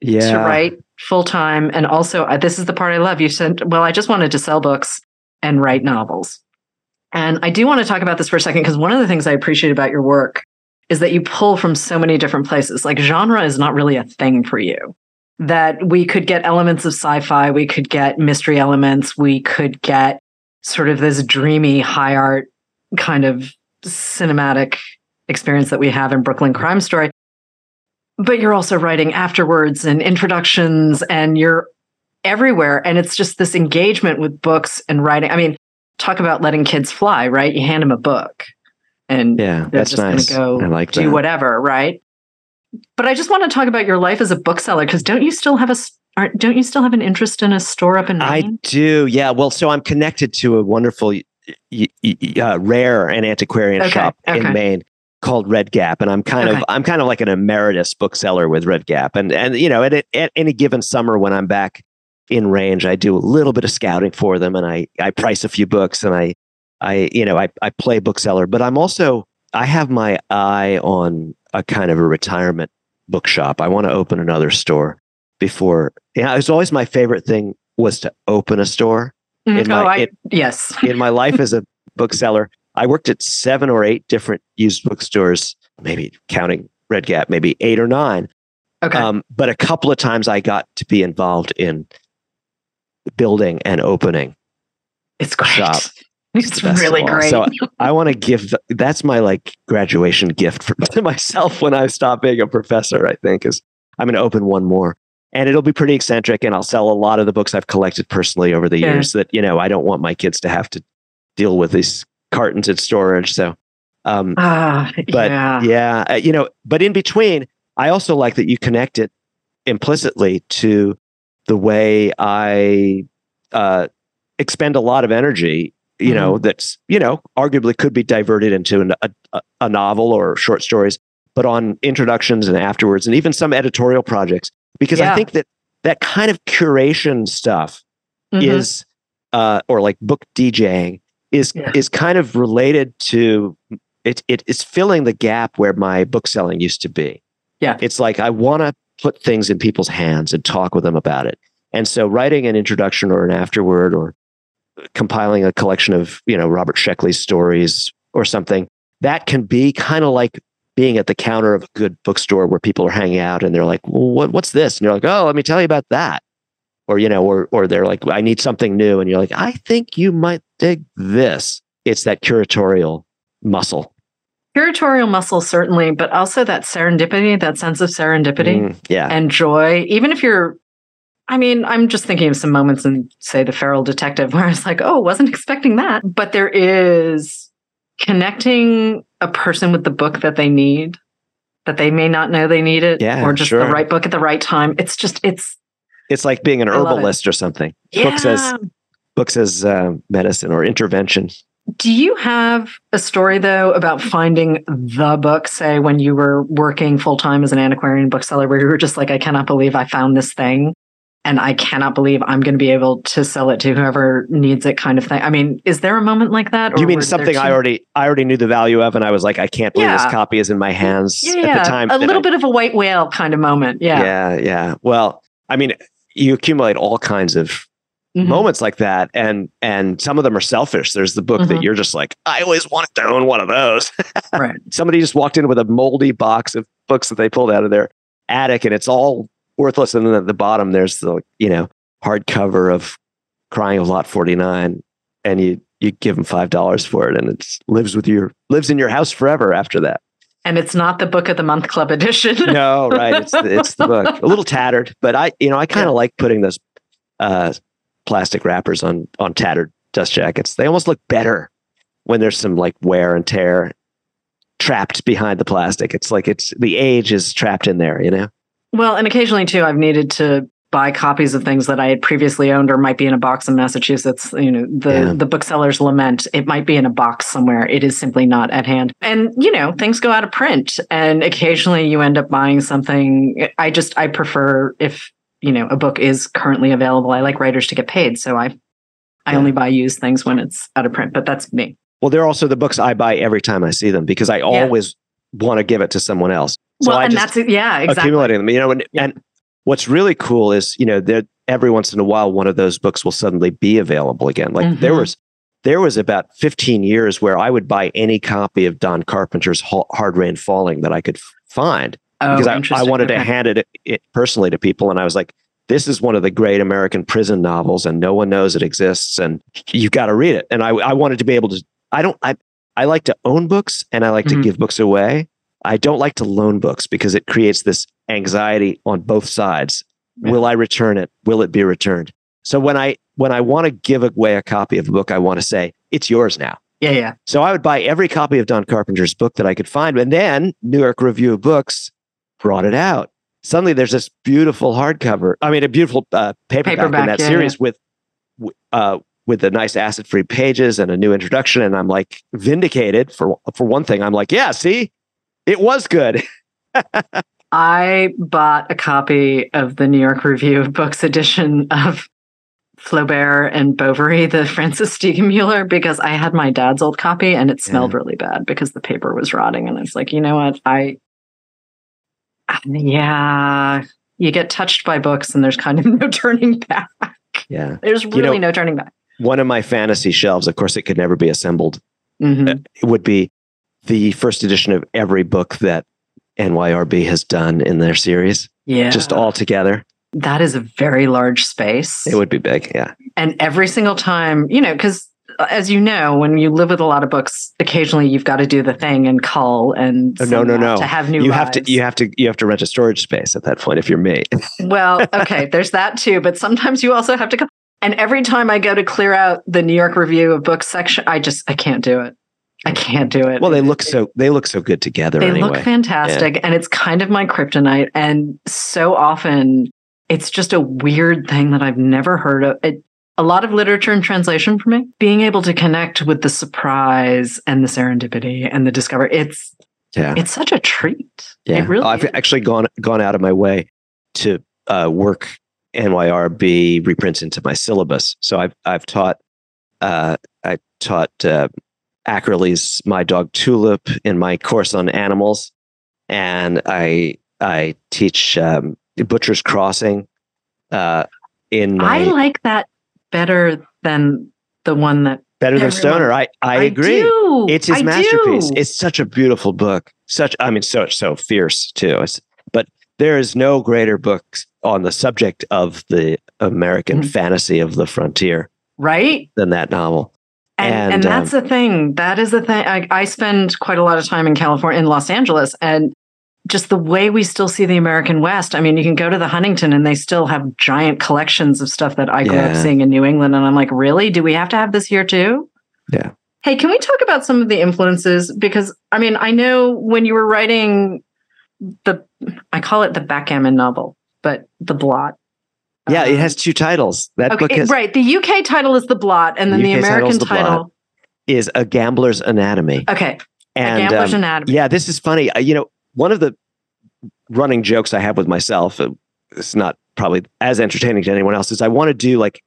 yeah to write full time. And also, uh, this is the part I love. You said, Well, I just wanted to sell books and write novels. And I do want to talk about this for a second because one of the things I appreciate about your work is that you pull from so many different places. Like, genre is not really a thing for you. That we could get elements of sci fi, we could get mystery elements, we could get sort of this dreamy high art kind of cinematic experience that we have in Brooklyn Crime Story. But you're also writing afterwards and introductions and you're everywhere. And it's just this engagement with books and writing. I mean talk about letting kids fly right? You hand them a book and yeah they're that's just nice. going to go like do that. whatever right? But i just want to talk about your life as a bookseller because don't you still have a aren't- don't you still have an interest in a store up in Maine? I do, yeah. Well, so I'm connected to a wonderful, uh, rare and antiquarian Okay, shop okay. in Maine called Red Gap, and I'm kind Okay. of I'm kind of like an emeritus bookseller with Red Gap, and and you know, at, at any given summer when I'm back in range, I do a little bit of scouting for them, and I I price a few books, and I I you know I I play bookseller, but I'm also I have my eye on a kind of a retirement bookshop. I want to open another store before. Yeah, it's always my favorite thing was to open a store Mm, in oh, my- I, it- yes in my life as a bookseller. I worked at seven or eight different used bookstores, maybe counting Red Gap, maybe eight or nine. okay Um, but a couple of times I got to be involved in building and opening. it's great shop. it's really great So I want to give th- that's my like graduation gift for, to myself when I stop being a professor. I think is I'm going to open one more, and it'll be pretty eccentric, and I'll sell a lot of the books I've collected personally over the Yeah. years. That you know I don't want my kids to have to deal with these cartons in storage. So, um, ah but yeah yeah, uh, you know, but in between, I also like that you connect it implicitly to the way I uh, expend a lot of energy. You know, that's you know arguably could be diverted into an, a, a- novel or short stories, but on introductions and afterwards, and even some editorial projects, because Yeah. I think that that kind of curation stuff Mhm. is uh, or like book DJing is Yeah. is kind of related to it, it it's filling the gap where my book selling used to be. Yeah. It's like I want to put things in people's hands and talk with them about it. And so writing an introduction or an afterword or compiling a collection of, you know, Robert Sheckley's stories or something, that can be kind of like being at the counter of a good bookstore where people are hanging out and they're like, well, what, what's this? And you're like, oh, let me tell you about that or you know or or they're like i need something new and you're like i think you might dig this it's that curatorial muscle. Curatorial muscle, certainly, but also that serendipity, that sense of serendipity Mm, yeah. and joy. Even if you're, I mean, I'm just thinking of some moments in, say, The Feral Detective, where I was like, oh, wasn't expecting that. But there is connecting a person with the book that they need, that they may not know they need it, Yeah, or just sure. the right book at the right time. It's just, it's, It's like being an I love it. herbalist or something. yeah. Books as books as uh, medicine or intervention. Do you have a story though about finding the book, say when you were working full time as an antiquarian bookseller, where you were just like, I cannot believe I found this thing and I cannot believe I'm going to be able to sell it to whoever needs it kind of thing? I mean, is there a moment like that? you mean something I already I already knew the value of, and I was like, I can't believe Yeah. this copy is in my hands Yeah, at yeah. the time. a little I- bit of a white whale kind of moment. Yeah. yeah, yeah. Well, I mean, you accumulate all kinds of Mhm. moments like that, and and some of them are selfish. There's the book that Mhm. you're just like, I always wanted to own one of those. Right. Somebody just walked in with a moldy box of books that they pulled out of their attic, and it's all worthless. And then at the bottom, there's the you know hardcover of Crying of Lot 49, and you you give them five dollars for it, and it lives with your lives in your house forever after that. And it's not the book of the month club edition. no, right. It's the, it's the book. A little tattered, but I, you know, I kind of like putting those uh, plastic wrappers on on tattered dust jackets. They almost look better when there's some like wear and tear trapped behind the plastic. It's like it's the age is trapped in there. You know. Well, and occasionally too, I've needed to buy copies of things that I had previously owned or might be in a box in Massachusetts. You know, the Yeah. the bookseller's lament. It might be in a box somewhere. It is simply not at hand. And you know, things go out of print, and occasionally you end up buying something. I just I prefer if you know a book is currently available. I like writers to get paid, so I I Yeah. only buy used things when it's out of print. But that's me. Well, they're also the books I buy every time I see them because I always want to give it to someone else. So well, I and that's yeah, exactly. accumulating them. You know, and, Yeah. and what's really cool is you know that every once in a while one of those books will suddenly be available again. Like there Mhm. was there was about 15 years where I would buy any copy of Don Carpenter's Hard Rain Falling that I could f- find Oh, because I, I wanted to hand it, it personally to people, and I was like. This is one of the great American prison novels, and no one knows it exists, and you've got to read it. And I, I wanted to be able to. I don't. I, I like to own books, and I like Mhm. to give books away. I don't like to loan books because it creates this anxiety on both sides. Yeah. Will I return it? Will it be returned? So when I when I want to give away a copy of a book, I want to say it's yours now. Yeah, yeah. So I would buy every copy of Don Carpenter's book that I could find, and then New York Review of Books brought it out. Suddenly, there's this beautiful hardcover. I mean, a beautiful uh, paperback, Paperback, in that yeah, series with w- uh, with the nice acid-free pages and a new introduction. And I'm like vindicated for for one thing. I'm like, yeah, see, it was good. I bought a copy of the New York Review of Books edition of Flaubert and Bovary, the Francis Steegmuller, because I had my dad's old copy and it smelled really bad because the paper was rotting. And I was like, you know what? I, yeah, you get touched by books and there's kind of no turning back. Yeah. There's really know- no turning back. One of my fantasy shelves, of course, it could never be assembled. Mhm. It would be the first edition of every book that NYRB has done in their series, Yeah. just all together. that is a very large space. It would be big. Yeah. and every single time you know because uh, as you know when you live with a lot of books occasionally you've got to do the thing and call and Oh, no, no, no. to have new you have to you have to you have to rent a storage space at that point if you're me. well okay there's that too but sometimes you also have to go and every time i go to clear out the new york review of books section i just i can't do it i can't do it well, they look so they look so good together they anyway. look fantastic and it's kind of my kryptonite and so often it's just a weird thing that i've never heard of it, a lot of literature and translation for me being able to connect with the surprise and the serendipity and the discovery it's yeah. it's such a treat Yeah. it really I've is. actually gone gone out of my way to uh, work NYRB reprints into my syllabus. So I've I've taught uh, I taught uh, Ackerley's My Dog Tulip in my course on animals, and I I teach um, Butcher's Crossing uh, in my i like that better than the one that Better Than Stoner. I I agree. do. It's his I masterpiece. do. It's such a beautiful book. Such, I mean, so so fierce too. It's, but there is no greater book on the subject of the American Mhm. fantasy of the frontier right than that novel. And, and, And, that's um, the thing. That is the thing. I, I spend quite a lot of time in California, in Los Angeles, and just the way we still see the American West. I mean, you can go to the Huntington and they still have giant collections of stuff that I grew up seeing in New England. And I'm like, really? Do we have to have this here too? Yeah. Hey, can we talk about some of the influences? Because I mean, I know when you were writing the, I call it the backgammon novel, but the blot. Yeah, it Um, has two titles. That book Okay, has, right. The UK title is the blot, and then the title's American The title. is A Gambler's Anatomy. Okay, And a Gambler's um, Anatomy. Yeah, this is funny. Uh, You know, one of the running jokes I have with myself, uh, it's not probably as entertaining to anyone else, is I want to do like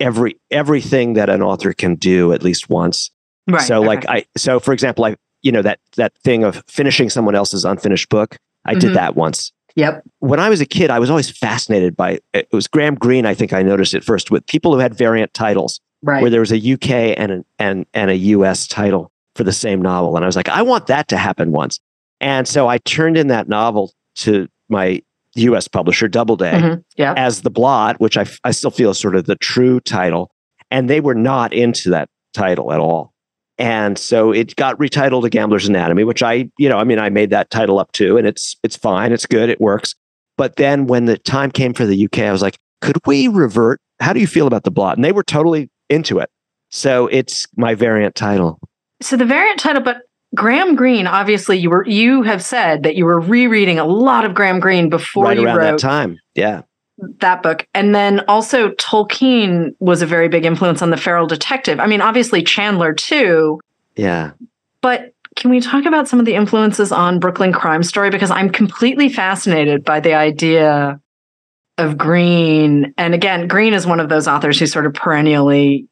every everything that an author can do at least once. Right. so okay. like I so for example, I you know that that thing of finishing someone else's unfinished book, I Mhm. did that once. Yep. When I was a kid, I was always fascinated by it was Graham Greene, I think I noticed it first with people who had variant titles Right. where there was a UK and an, and and a US title for the same novel, and I was like, I want that to happen once. And so I turned in that novel to my US publisher, Doubleday, Mhm. Yeah. as the blot, which I, I still feel is sort of the true title, and they were not into that title at all. And so it got retitled A Gambler's Anatomy, which I, you know, I mean, I made that title up too, and it's it's fine, it's good, it works. But then when the time came for the UK, I was like, could we revert? How do you feel about the blot? And they were totally into it. So it's my variant title. So the variant title, but Graham Greene, obviously, you were you have said that you were rereading a lot of Graham Greene before right you around wrote that time. Yeah. That book. And then also Tolkien was a very big influence on the feral detective. I mean, obviously Chandler too, Yeah. but can we talk about some of the influences on Brooklyn Crime Story? Because I'm completely fascinated by the idea of Greene. And again, Greene is one of those authors who sort of perennially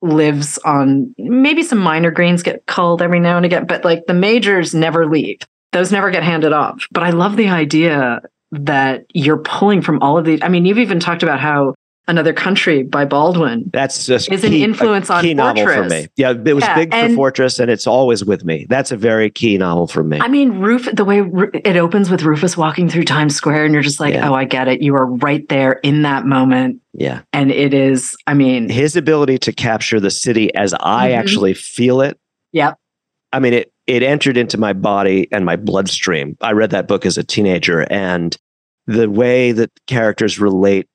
lives on maybe some minor Greenes get culled every now and again, but like the majors never leave. Those never get handed off. But I love the idea that you're pulling from all of these. I mean, you've even talked about how Another Country by Baldwin That's just is an key- a influence on key novel for Fortress. me. Yeah, it was Yeah, big for Fortress, and it's always with me. That's a very key novel for me. I mean, Ruf, the way it opens with Rufus walking through Times Square, and you're just like, Yeah. oh, I get it. You are right there in that moment. yeah, And it is, I mean, his ability to capture the city as I Mhm. actually feel it. Yep. I mean, it it entered into my body and my bloodstream. I read that book as a teenager, and the way that characters relate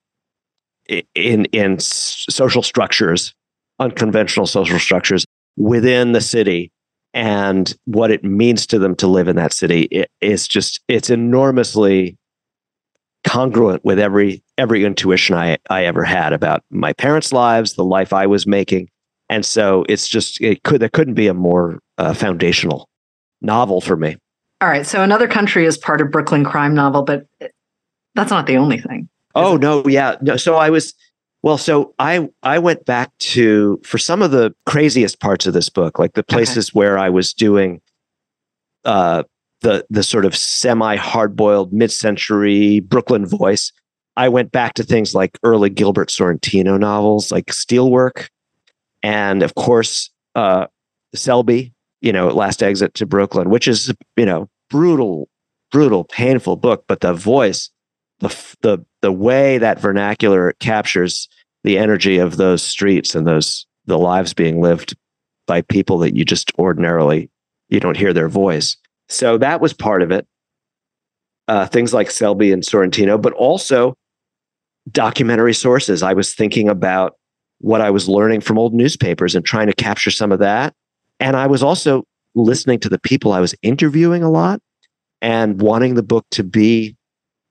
in in social structures, unconventional social structures within the city, and what it means to them to live in that city it, is just it's enormously congruent with every every intuition I I ever had about my parents' lives, the life I was making, and so it's just it could there couldn't be a more uh, foundational novel for me. all right. So Another Country is part of Brooklyn Crime Novel, but that's not the only thing. Oh no, yeah, no. So I was well. So I I went back to for some of the craziest parts of this book, like the places where I was doing uh, the the sort of semi hard boiled mid century Brooklyn voice. I went back to things like early Gilbert Sorrentino novels, like Steelwork, and of course uh, Selby. You know, Last Exit to Brooklyn, which is you know brutal, brutal, painful book, but the voice the the the way that vernacular captures the energy of those streets and those the lives being lived by people that you just ordinarily you don't hear their voice. So that was part of it. Uh, things like Selby and Sorrentino, but also documentary sources. I was thinking about what I was learning from old newspapers and trying to capture some of that. And I was also listening to the people I was interviewing a lot and wanting the book to be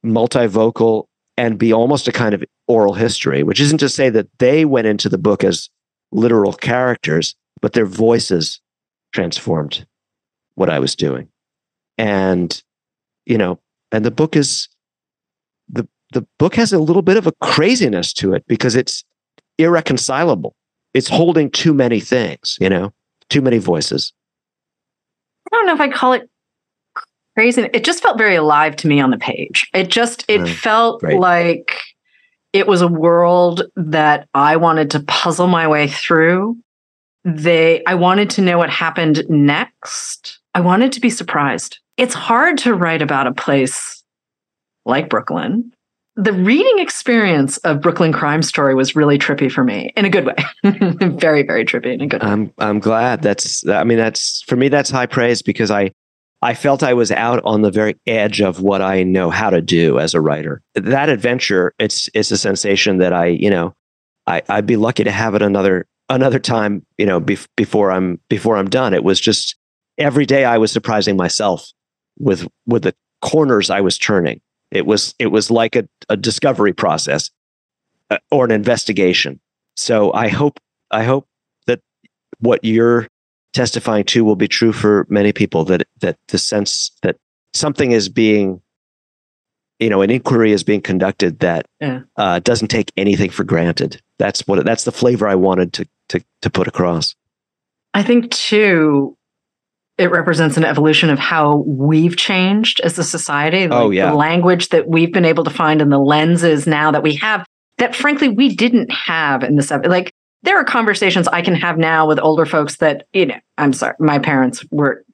multivocal and be almost a kind of oral history, which isn't to say that they went into the book as literal characters, but their voices transformed what I was doing. And, you know, and the book is the the book has a little bit of a craziness to it because it's irreconcilable. It's holding too many things, you know, too many voices. I don't know if I call it crazy. It just felt very alive to me on the page. It just it Mm, felt great. like it was a world that I wanted to puzzle my way through. They I wanted to know what happened next. I wanted to be surprised. It's hard to write about a place like Brooklyn the reading experience of Brooklyn Crime Story was really trippy for me in a good way. very, very trippy in a good way. I'm I'm glad. That's I mean that's for me that's high praise because I I felt I was out on the very edge of what I know how to do as a writer. That adventure, it's it's a sensation that I, you know, I, I'd be lucky to have it another another time, you know, bef- before I'm before I'm done. It was just every day I was surprising myself with with the corners I was turning. It was it was like a, a discovery process uh, or an investigation. So I hope I hope that what you're testifying to will be true for many people that that the sense that something is being you know an inquiry is being conducted that yeah. uh, doesn't take anything for granted. That's what that's the flavor i wanted to to to put across. I think too it represents an evolution of how we've changed as a society. Like oh yeah. the language that we've been able to find and the lenses now that we have that frankly we didn't have in the like there are conversations I can have now with older folks that, you know, I'm sorry, my parents were,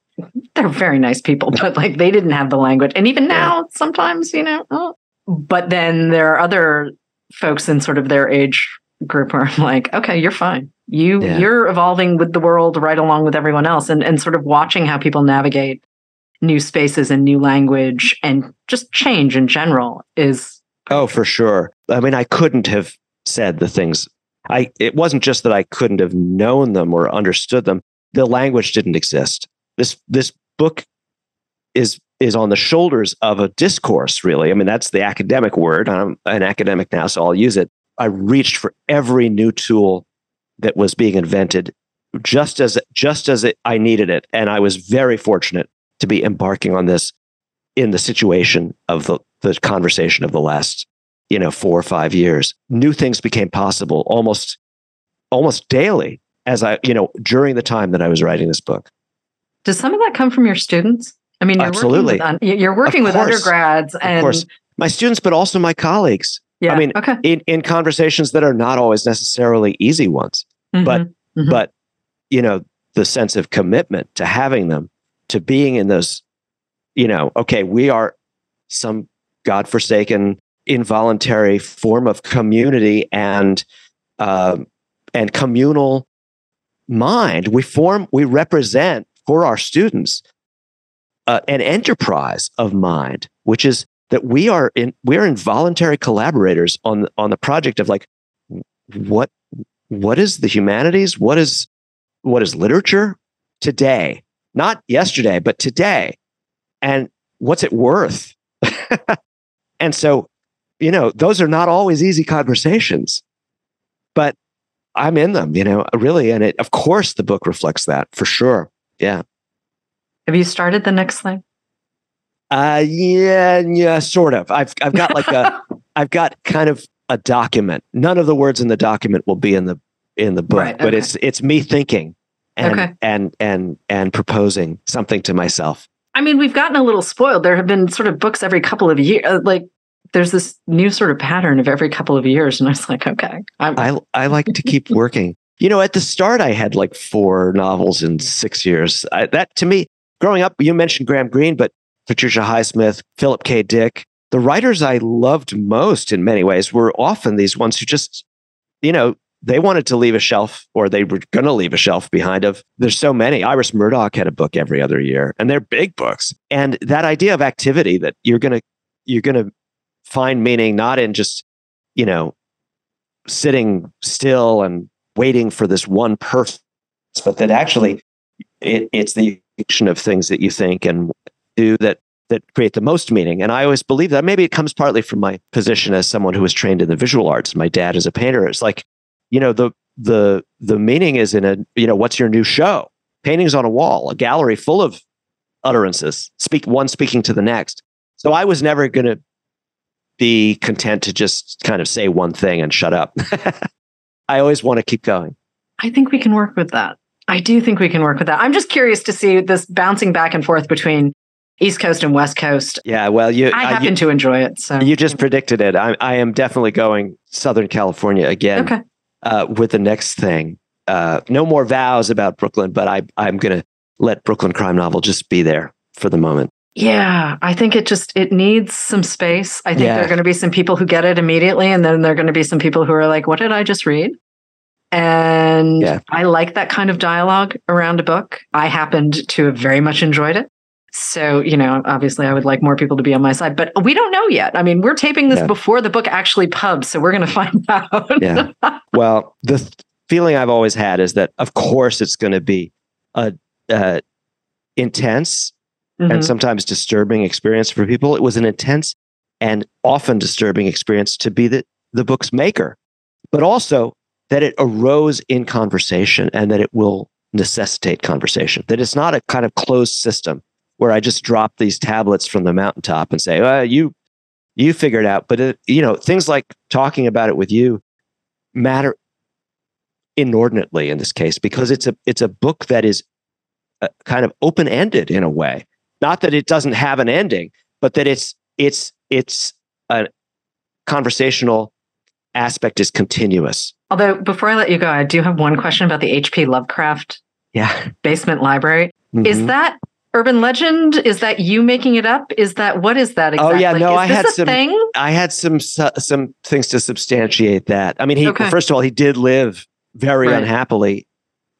they're very nice people, but like they didn't have the language. And even now, yeah. sometimes, you know, oh. but then there are other folks in sort of their age group where I'm like, okay, you're fine. You yeah. you're evolving with the world right along with everyone else and, and sort of watching how people navigate new spaces and new language and just change in general is Oh, for sure. I mean, I couldn't have said the things I it wasn't just that I couldn't have known them or understood them. The language didn't exist. This this book is is on the shoulders of a discourse, really. I mean, that's the academic word. I'm an academic now, so I'll use it. I reached for every new tool that was being invented just as just as it, I needed it. And I was very fortunate to be embarking on this in the situation of the, the conversation of the last you know, four or five years, new things became possible almost, almost daily as I, you know, during the time that I was writing this book. Does some of that come from your students? I mean, you're absolutely. Working with, you're working with undergrads and of course. my students, but also my colleagues. Yeah. I mean, okay. in, in conversations that are not always necessarily easy ones, mm-hmm. but, mm-hmm. but, you know, the sense of commitment to having them, to being in those, you know, okay, we are some godforsaken involuntary form of community and uh, and communal mind. We form, we represent for our students uh, an enterprise of mind, which is that we are in we are involuntary collaborators on on the project of like what what is the humanities? What is what is literature today? Not yesterday, but today. And what's it worth? and so you know, those are not always easy conversations, but I'm in them, you know, really. And it, of course, the book reflects that for sure. Yeah. Have you started the next thing? Uh, yeah, yeah, sort of. I've, I've got like a, I've got kind of a document. None of the words in the document will be in the, in the book, right, okay. but it's, it's me thinking and, okay. and, and, and proposing something to myself. I mean, we've gotten a little spoiled. There have been sort of books every couple of years, uh, like there's this new sort of pattern of every couple of years. And I was like, okay. I'm- I, I like to keep working. You know, at the start, I had like four novels in six years. I, that to me, growing up, you mentioned Graham Greene, but Patricia Highsmith, Philip K. Dick, the writers I loved most in many ways were often these ones who just, you know, they wanted to leave a shelf or they were going to leave a shelf behind of there's so many iris murdoch had a book every other year and they're big books and that idea of activity that you're going to you're going to find meaning not in just, you know, sitting still and waiting for this one person, but that actually it, it's the action of things that you think and do that that create the most meaning. And I always believe that maybe it comes partly from my position as someone who was trained in the visual arts. My dad is a painter. It's like, you know, the the the meaning is in a, you know, what's your new show? Paintings on a wall, a gallery full of utterances, speak one speaking to the next. So I was never going to be content to just kind of say one thing and shut up. I always want to keep going. I think we can work with that. I do think we can work with that. I'm just curious to see this bouncing back and forth between East Coast and West Coast. Yeah, well, you I happen you, to enjoy it. So you just predicted it. I, I am definitely going Southern California again okay. uh, with the next thing. Uh, no more vows about Brooklyn, but I I'm going to let Brooklyn Crime Novel just be there for the moment. Yeah, I think it just it needs some space. I think Yeah. there are going to be some people who get it immediately and then there are going to be some people who are like, "What did I just read?" And Yeah. I like that kind of dialogue around a book. I happened to have very much enjoyed it. So, you know, obviously I would like more people to be on my side, but we don't know yet. I mean, we're taping this Yeah. before the book actually pubs, so we're going to find out. Yeah. Well, the th- feeling I've always had is that, of course, it's going to be a uh, intense Mhm. and sometimes disturbing experience for people. It was an intense and often disturbing experience to be the, the book's maker, but also that it arose in conversation and that it will necessitate conversation, that it's not a kind of closed system where I just drop these tablets from the mountaintop and say, well, you, you figure it out. But, it, you know, things like talking about it with you matter inordinately in this case because it's a, it's a book that is uh, kind of open ended in a way not that it doesn't have an ending but that it's it's it's a conversational aspect is continuous Although before I let you go, I do have one question about the HP Lovecraft yeah basement library. Is Mhm. that urban legend? Is that you making it up? Is that what is that exactly? Oh, yeah, no, is I had some- thing? i had some some things to substantiate that i mean he Okay. first of all he did live very Right. unhappily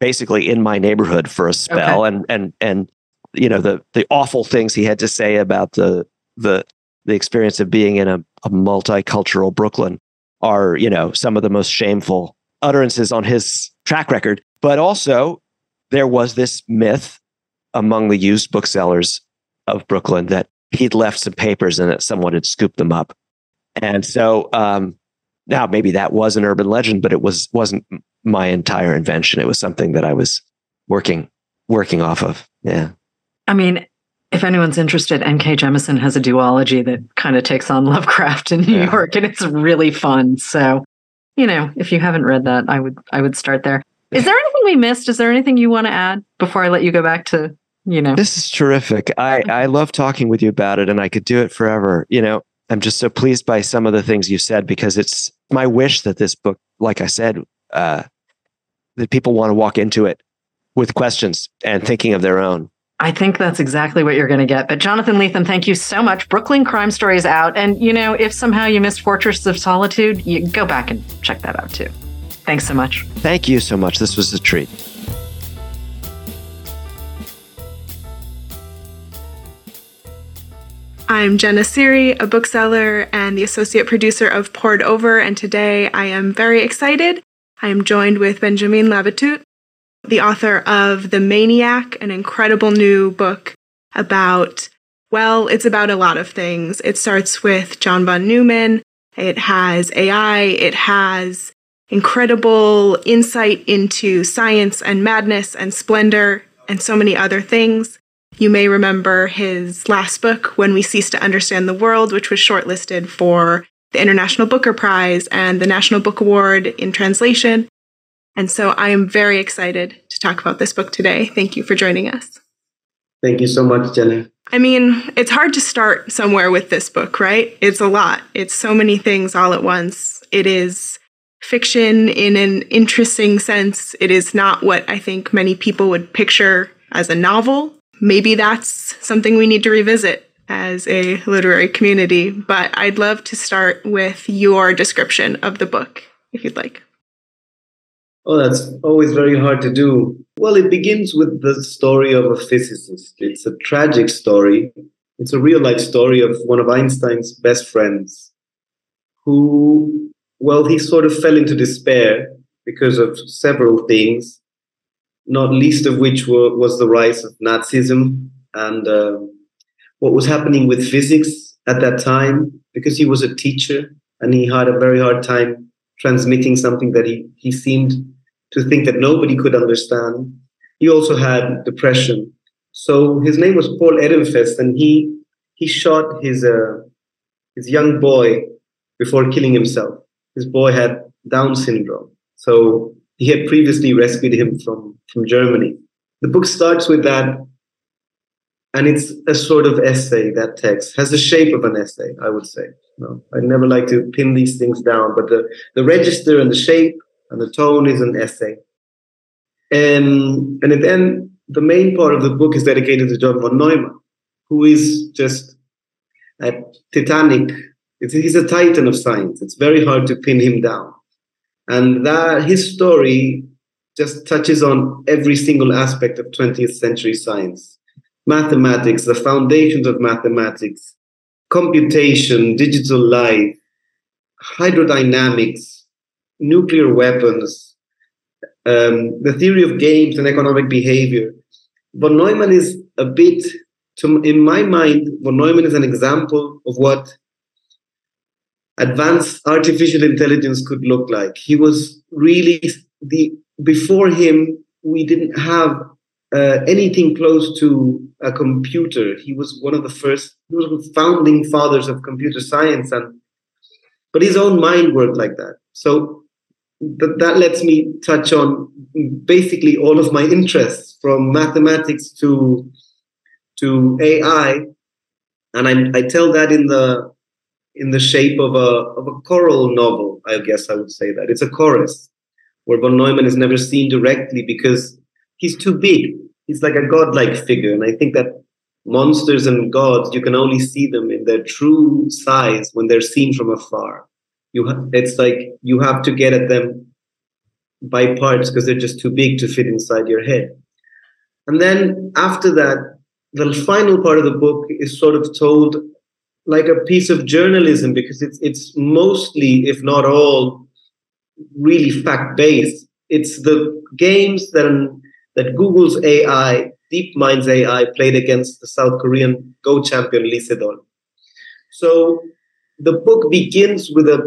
basically in my neighborhood for a spell and and and you know the the awful things he had to say about the the the experience of being in a, a multicultural brooklyn are you know some of the most shameful utterances on his track record. But also there was this myth among the used booksellers of brooklyn that he'd left some papers and that someone had scooped them up. And so um now maybe that was an urban legend but it was wasn't my entire invention. It was something that i was working working off of. Yeah I mean, if anyone's interested, N.K. Jemisin has a duology that kind of takes on Lovecraft in New Yeah. York, and it's really fun. So, you know, if you haven't read that, I would I would start there. Is there anything we missed? Is there anything you want to add before I let you go back to you know? This is terrific. I, I love talking with you about it and I could do it forever. You know, I'm just so pleased by some of the things you said because it's my wish that this book, like I said, uh, that people want to walk into it with questions and thinking of their own. I think that's exactly what you're going to get. But Jonathan Lethem, thank you so much. Brooklyn Crime Stories out. And, you know, if somehow you missed Fortress of Solitude, you go back and check that out too. Thanks so much. Thank you so much. This was a treat. I'm Jenna Seery, a bookseller and the associate producer of Poured Over, and today I am very excited. I am joined with Benjamin Labatut, the author of The Maniac, an incredible new book about, well, it's about a lot of things. It starts with John von Neumann, it has AI, it has incredible insight into science and madness and splendor and so many other things. You may remember his last book, When We Cease to Understand the World, which was shortlisted for the International Booker Prize and the National Book Award in translation. And so I am very excited to talk about this book today. Thank you for joining us. Thank you so much, Jenny. I mean, it's hard to start somewhere with this book, right? It's a lot. It's so many things all at once. It is fiction in an interesting sense. It is not what I think many people would picture as a novel. Maybe that's something we need to revisit as a literary community, but I'd love to start with your description of the book, if you'd like. Oh, that's always very hard to do. Well, it begins with the story of a physicist. It's a tragic story. It's a real life story of one of Einstein's best friends who, well, he sort of fell into despair because of several things, not least of which were, was the rise of Nazism and uh, what was happening with physics at that time, because he was a teacher and he had a very hard time transmitting something that he, he seemed to think that nobody could understand. He also had depression. So his name was Paul Ehrenfest, and he he shot his uh, his young boy before killing himself. His boy had Down syndrome, so he had previously rescued him from from Germany. The book starts with that, and it's a sort of essay. That text has the shape of an essay, I would say. No, I never like to pin these things down, but the the register and the shape and the tone is an essay. And and then the main part of the book is dedicated to John von Neumann, who is just a titanic. It's, he's a titan of science. It's very hard to pin him down. And that his story just touches on every single aspect of 20th century science mathematics, the foundations of mathematics, computation, digital life, hydrodynamics, nuclear weapons, um, the theory of games and economic behavior. Von Neumann is a bit, to, in my mind, von Neumann is an example of what advanced artificial intelligence could look like. He was really the before him. We didn't have uh, anything close to a computer. He was one of the first. He was the founding fathers of computer science, and but his own mind worked like that. So th- that lets me touch on basically all of my interests, from mathematics to to AI, and I, I tell that in the in the shape of a of a choral novel. I guess I would say that it's a chorus where von Neumann is never seen directly because he's too big. He's like a godlike figure, and I think that monsters and gods you can only see them in their true size when they're seen from afar. You ha- it's like you have to get at them by parts because they're just too big to fit inside your head. And then after that, the final part of the book is sort of told like a piece of journalism because it's it's mostly, if not all, really fact based. It's the games that that Google's AI, DeepMind's AI, played against the South Korean Go champion Lee Sedol. So the book begins with a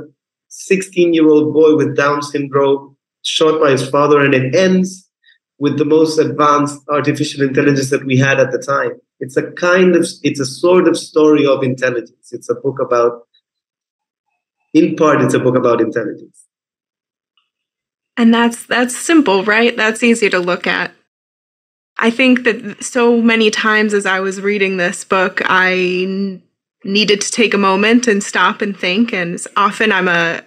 16 year old boy with Down syndrome shot by his father, and it ends with the most advanced artificial intelligence that we had at the time. It's a kind of, it's a sort of story of intelligence. It's a book about, in part, it's a book about intelligence. And that's that's simple, right? That's easy to look at. I think that so many times as I was reading this book, I needed to take a moment and stop and think. And often I'm a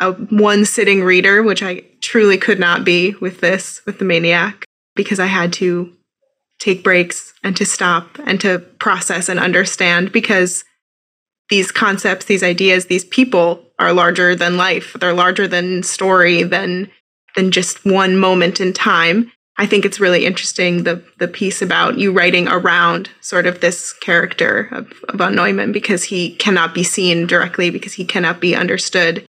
a one sitting reader, which I truly could not be with this, with the maniac, because I had to take breaks and to stop and to process and understand because these concepts, these ideas, these people are larger than life. They're larger than story, than than just one moment in time. I think it's really interesting the the piece about you writing around sort of this character of, of von Neumann because he cannot be seen directly because he cannot be understood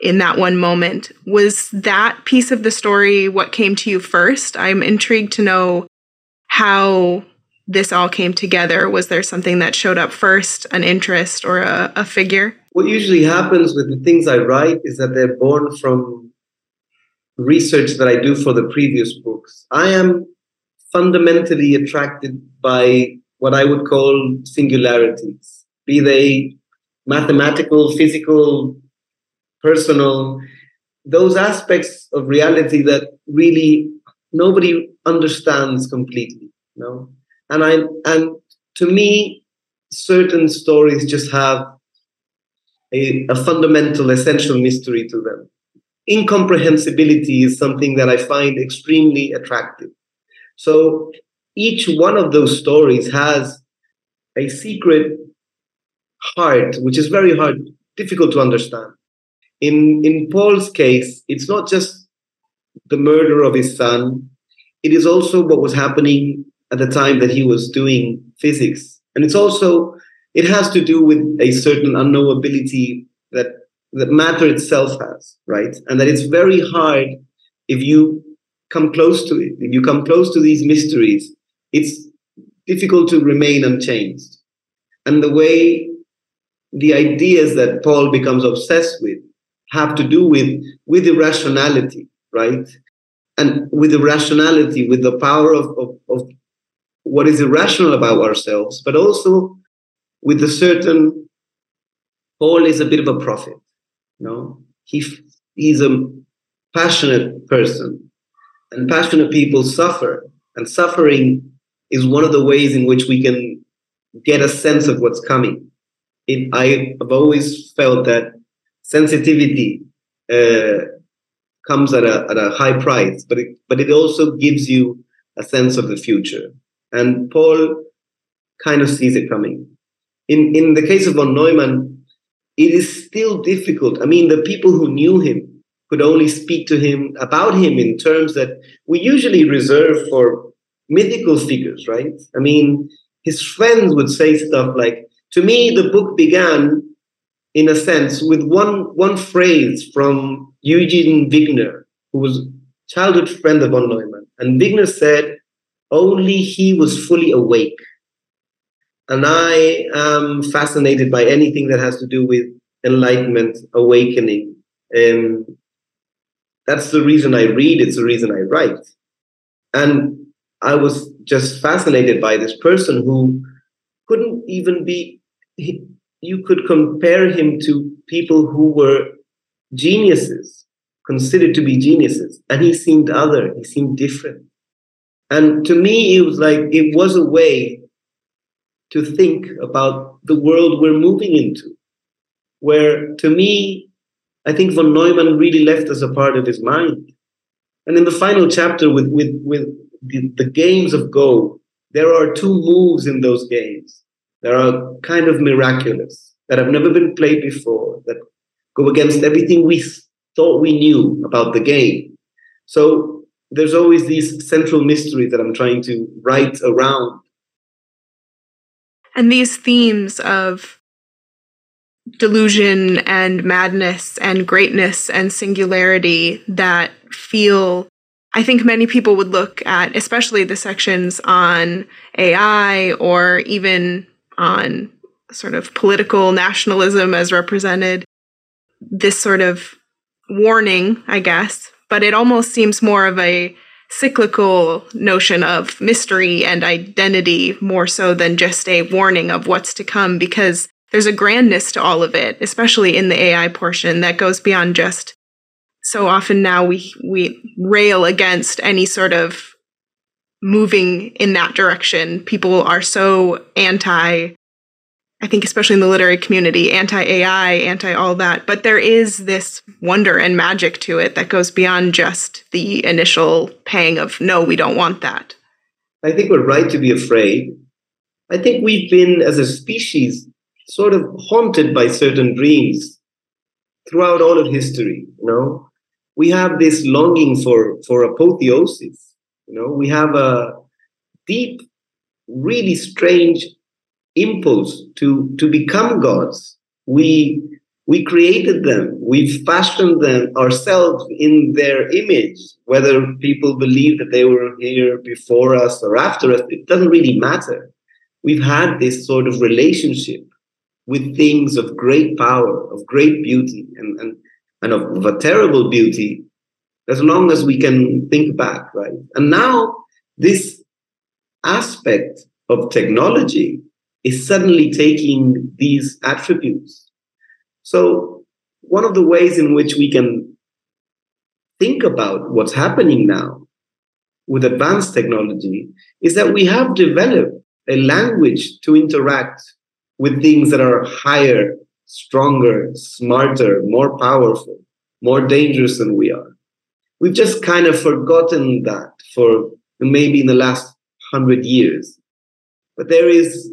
in that one moment. Was that piece of the story what came to you first? I'm intrigued to know how this all came together. Was there something that showed up first, an interest or a, a figure? What usually happens with the things I write is that they're born from research that I do for the previous books. I am fundamentally attracted by what I would call singularities, be they mathematical, physical, personal, those aspects of reality that really nobody understands completely. You know? And I and to me, certain stories just have a, a fundamental, essential mystery to them. Incomprehensibility is something that I find extremely attractive. So each one of those stories has a secret heart, which is very hard, difficult to understand. In, in Paul's case, it's not just the murder of his son, it is also what was happening at the time that he was doing physics. And it's also, it has to do with a certain unknowability that, that matter itself has, right? And that it's very hard if you come close to it, if you come close to these mysteries, it's difficult to remain unchanged. And the way the ideas that Paul becomes obsessed with have to do with with irrationality, right? And with irrationality, with the power of, of, of what is irrational about ourselves, but also with a certain Paul is a bit of a prophet. You know, he he's a passionate person, and passionate people suffer, and suffering is one of the ways in which we can get a sense of what's coming. It, I have always felt that sensitivity uh, comes at a, at a high price, but it, but it also gives you a sense of the future. And Paul kind of sees it coming. In in the case of von Neumann, it is still difficult. I mean, the people who knew him could only speak to him about him in terms that we usually reserve for mythical figures, right? I mean, his friends would say stuff like, to me, the book began, in a sense, with one, one phrase from Eugene Wigner, who was childhood friend of von Neumann. And Wigner said, only he was fully awake. And I am fascinated by anything that has to do with enlightenment, awakening. And that's the reason I read, it's the reason I write. And I was just fascinated by this person who couldn't even be, he, you could compare him to people who were geniuses, considered to be geniuses. And he seemed other, he seemed different. And to me, it was like, it was a way to think about the world we're moving into, where to me, I think von Neumann really left us a part of his mind. And in the final chapter with, with, with the, the games of Go, there are two moves in those games that are kind of miraculous, that have never been played before, that go against everything we thought we knew about the game. So there's always these central mysteries that I'm trying to write around. And these themes of delusion and madness and greatness and singularity that feel I think many people would look at, especially the sections on AI or even on sort of political nationalism as represented, this sort of warning, I guess, but it almost seems more of a cyclical notion of mystery and identity more so than just a warning of what's to come because there's a grandness to all of it, especially in the AI portion that goes beyond just so often now we we rail against any sort of moving in that direction. People are so anti I think especially in the literary community, anti AI, anti all that, but there is this wonder and magic to it that goes beyond just the initial pang of no, we don't want that. I think we're right to be afraid. I think we've been as a species sort of haunted by certain dreams throughout all of history, you know? we have this longing for for apotheosis you know we have a deep really strange impulse to to become gods. We we created them. We've fashioned them ourselves in their image. Whether people believe that they were here before us or after us it doesn't really matter. We've had this sort of relationship with things of great power of great beauty and, and and of, of a terrible beauty as long as we can think back, right? And now this aspect of technology is suddenly taking these attributes. So, one of the ways in which we can think about what's happening now with advanced technology is that we have developed a language to interact with things that are higher stronger, smarter, more powerful, more dangerous than we are. We've just kind of forgotten that for maybe in the last hundred years. But there is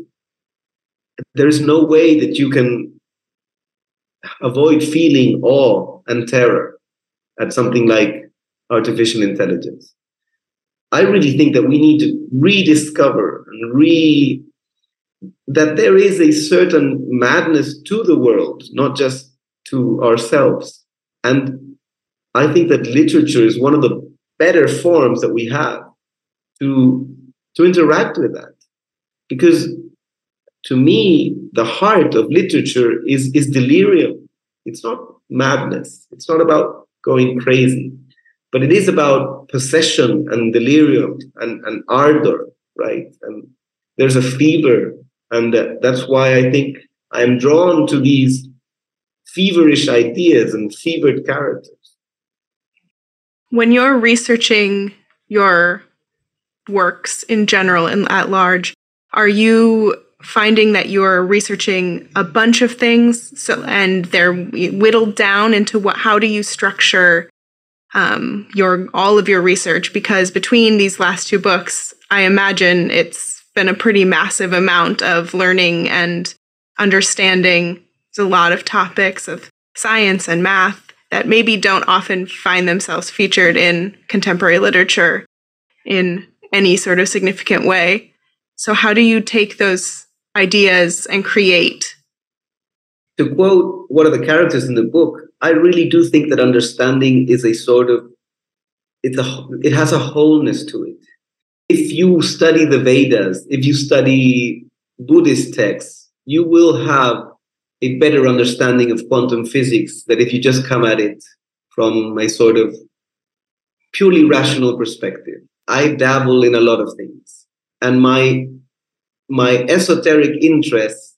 there is no way that you can avoid feeling awe and terror at something like artificial intelligence. I really think that we need to rediscover and re that there is a certain madness to the world, not just to ourselves. And I think that literature is one of the better forms that we have to, to interact with that. Because to me, the heart of literature is, is delirium. It's not madness. It's not about going crazy, but it is about possession and delirium and, and ardor, right? And there's a fever and that's why I think I'm drawn to these feverish ideas and fevered characters. When you're researching your works in general and at large, are you finding that you're researching a bunch of things so and they're whittled down into what how do you structure um, your all of your research because between these last two books i imagine it's been a pretty massive amount of learning and understanding. There's a lot of topics of science and math that maybe don't often find themselves featured in contemporary literature in any sort of significant way. So, how do you take those ideas and create? To quote one of the characters in the book, I really do think that understanding is a sort of it's a it has a wholeness to it. If you study the Vedas, if you study Buddhist texts, you will have a better understanding of quantum physics than if you just come at it from a sort of purely rational perspective. I dabble in a lot of things, and my my esoteric interests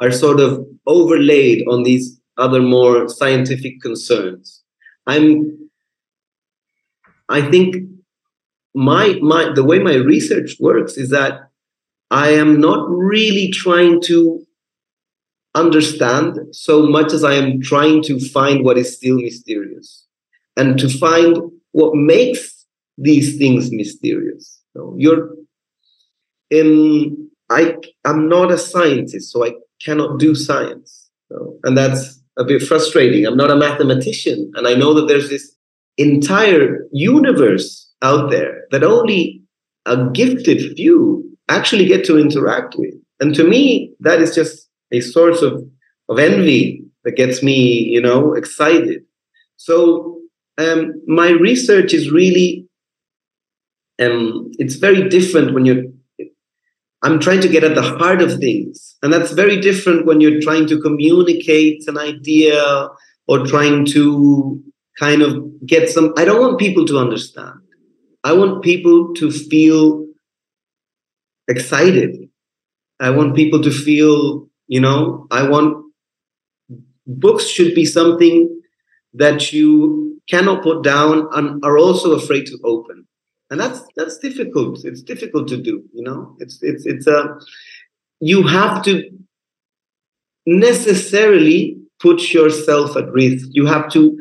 are sort of overlaid on these other more scientific concerns. I'm I think my my the way my research works is that I am not really trying to understand so much as I am trying to find what is still mysterious and to find what makes these things mysterious. So you're in I I'm not a scientist, so I cannot do science. So, and that's a bit frustrating. I'm not a mathematician, and I know that there's this entire universe out there that only a gifted few actually get to interact with. And to me, that is just a source of, of envy that gets me, you know, excited. So um, my research is really, um, it's very different when you're, I'm trying to get at the heart of things. And that's very different when you're trying to communicate an idea or trying to kind of get some, I don't want people to understand. I want people to feel excited. I want people to feel you know, I want books should be something that you cannot put down and are also afraid to open. And that's that's difficult. It's difficult to do, you know. It's it's it's a uh, you have to necessarily put yourself at risk. You have to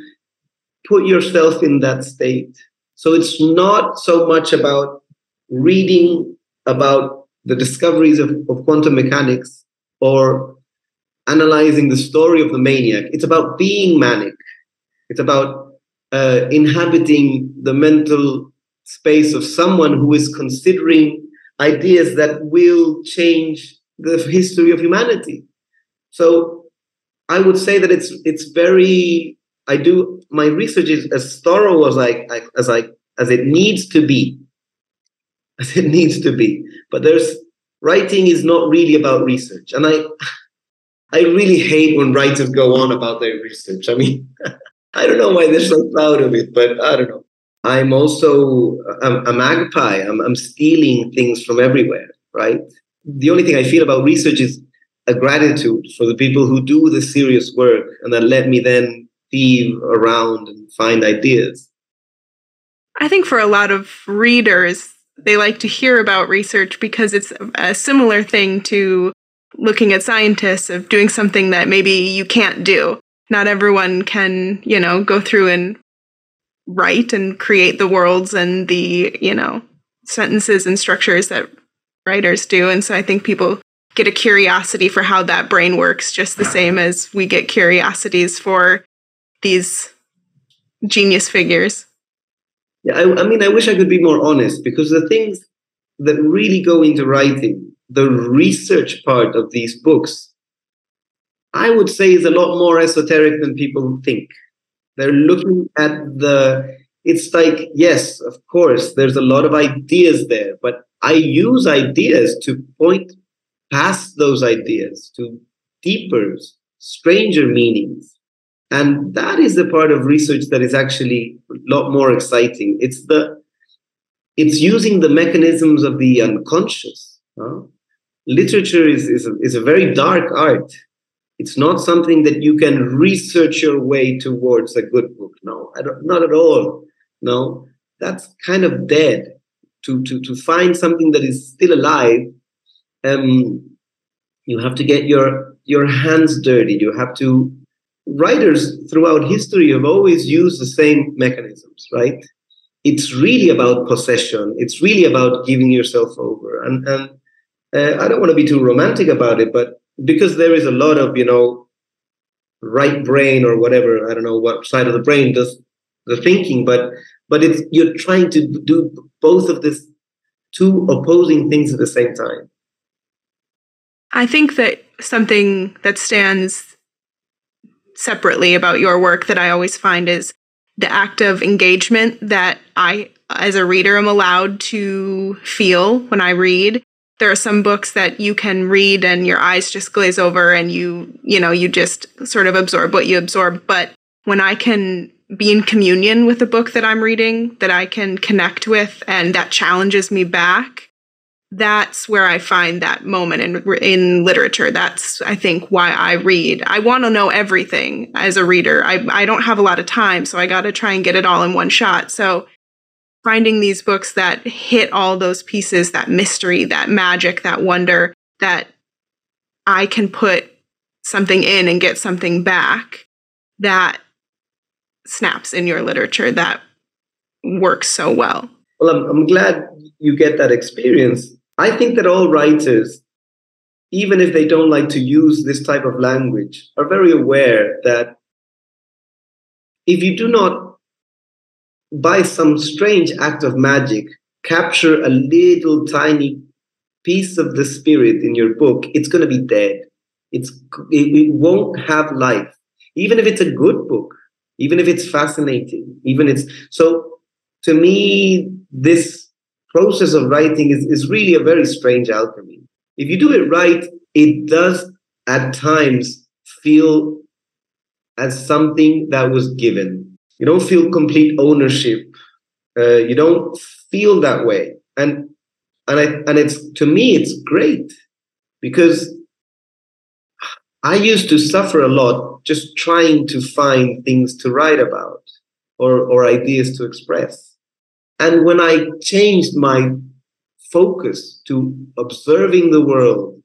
put yourself in that state. So it's not so much about reading about the discoveries of, of quantum mechanics or analyzing the story of the maniac. It's about being manic. It's about uh, inhabiting the mental space of someone who is considering ideas that will change the history of humanity. So I would say that it's it's very I do my research is as thorough as I, I as I as it needs to be as it needs to be but there's writing is not really about research. And I I really hate when writers go on about their research. I mean, I don't know why they're so proud of it, but I don't know. I'm also a, magpie. I'm, I'm stealing things from everywhere, right? The only thing I feel about research is a gratitude for the people who do the serious work and that let me then thieve around and find ideas. I think for a lot of readers, they like to hear about research because it's a similar thing to looking at scientists of doing something that maybe you can't do. Not everyone can, you know, go through and write and create the worlds and the, you know, sentences and structures that writers do. And so I think people get a curiosity for how that brain works just the same as we get curiosities for these genius figures. Yeah, I, I mean, I wish I could be more honest because the things that really go into writing, the research part of these books, I would say is a lot more esoteric than people think. They're looking at the, it's like, yes, of course, there's a lot of ideas there, but I use ideas to point past those ideas to deeper, stranger meanings. And that is the part of research that is actually a lot more exciting. It's the it's using the mechanisms of the unconscious. Huh? Literature is, is, a, is a very dark art. It's not something that you can research your way towards a good book. No, not at all. No, that's kind of dead. To, to, to find something that is still alive, um, you have to get your, your hands dirty. You have to writers throughout history have always used the same mechanisms, right? It's really about possession. It's really about giving yourself over. And, and uh, I don't want to be too romantic about it, but because there is a lot of, you know, right brain or whatever, I don't know what side of the brain does the thinking, but but it's you're trying to do both of this two opposing things at the same time. I think that something that stands separately about your work that I always find is the act of engagement that I, as a reader, am allowed to feel when I read. There are some books that you can read and your eyes just glaze over and you, you know, you just sort of absorb what you absorb. But when I can be in communion with a book that I'm reading, that I can connect with, and that challenges me back, that's where I find that moment in in literature. That's I think why I read. I want to know everything as a reader. I I don't have a lot of time, so I got to try and get it all in one shot. So finding these books that hit all those pieces, that mystery, that magic, that wonder, that I can put something in and get something back that snaps in your literature that works so well. Well, I'm, I'm glad you get that experience I think that all writers, even if they don't like to use this type of language, are very aware that if you do not, by some strange act of magic, capture a little tiny piece of the spirit in your book, it's going to be dead. It's it, won't have life, even if it's a good book, even if it's fascinating, even it's so. To me, this process of writing is, is really a very strange alchemy. If you do it right, it does at times feel as something that was given. You don't feel complete ownership. Uh, you don't feel that way, and and I and it's to me it's great because I used to suffer a lot just trying to find things to write about or or ideas to express. And when I changed my focus to observing the world,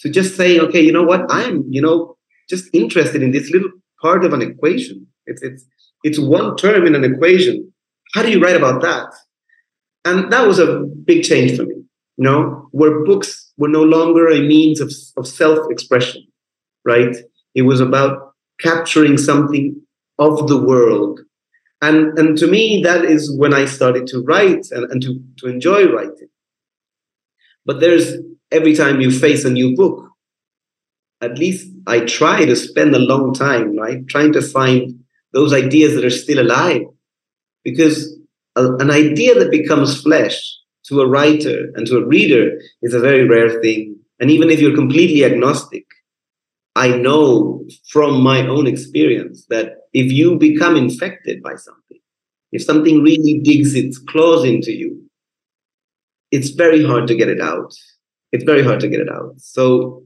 to just saying, okay, you know what, I'm, you know, just interested in this little part of an equation. It's it's it's one term in an equation. How do you write about that? And that was a big change for me, you know, where books were no longer a means of, of self-expression, right? It was about capturing something of the world and and to me that is when i started to write and, and to, to enjoy writing but there's every time you face a new book at least i try to spend a long time right trying to find those ideas that are still alive because a, an idea that becomes flesh to a writer and to a reader is a very rare thing and even if you're completely agnostic I know from my own experience that if you become infected by something, if something really digs its claws into you, it's very hard to get it out. It's very hard to get it out. So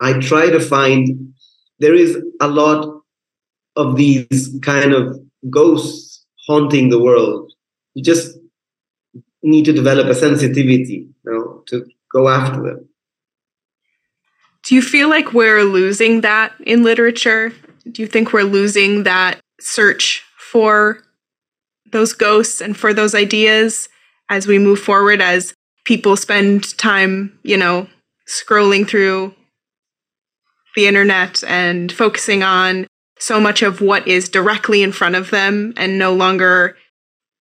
I try to find there is a lot of these kind of ghosts haunting the world. You just need to develop a sensitivity, you know, to go after them. Do you feel like we're losing that in literature? Do you think we're losing that search for those ghosts and for those ideas as we move forward, as people spend time, you know, scrolling through the internet and focusing on so much of what is directly in front of them and no longer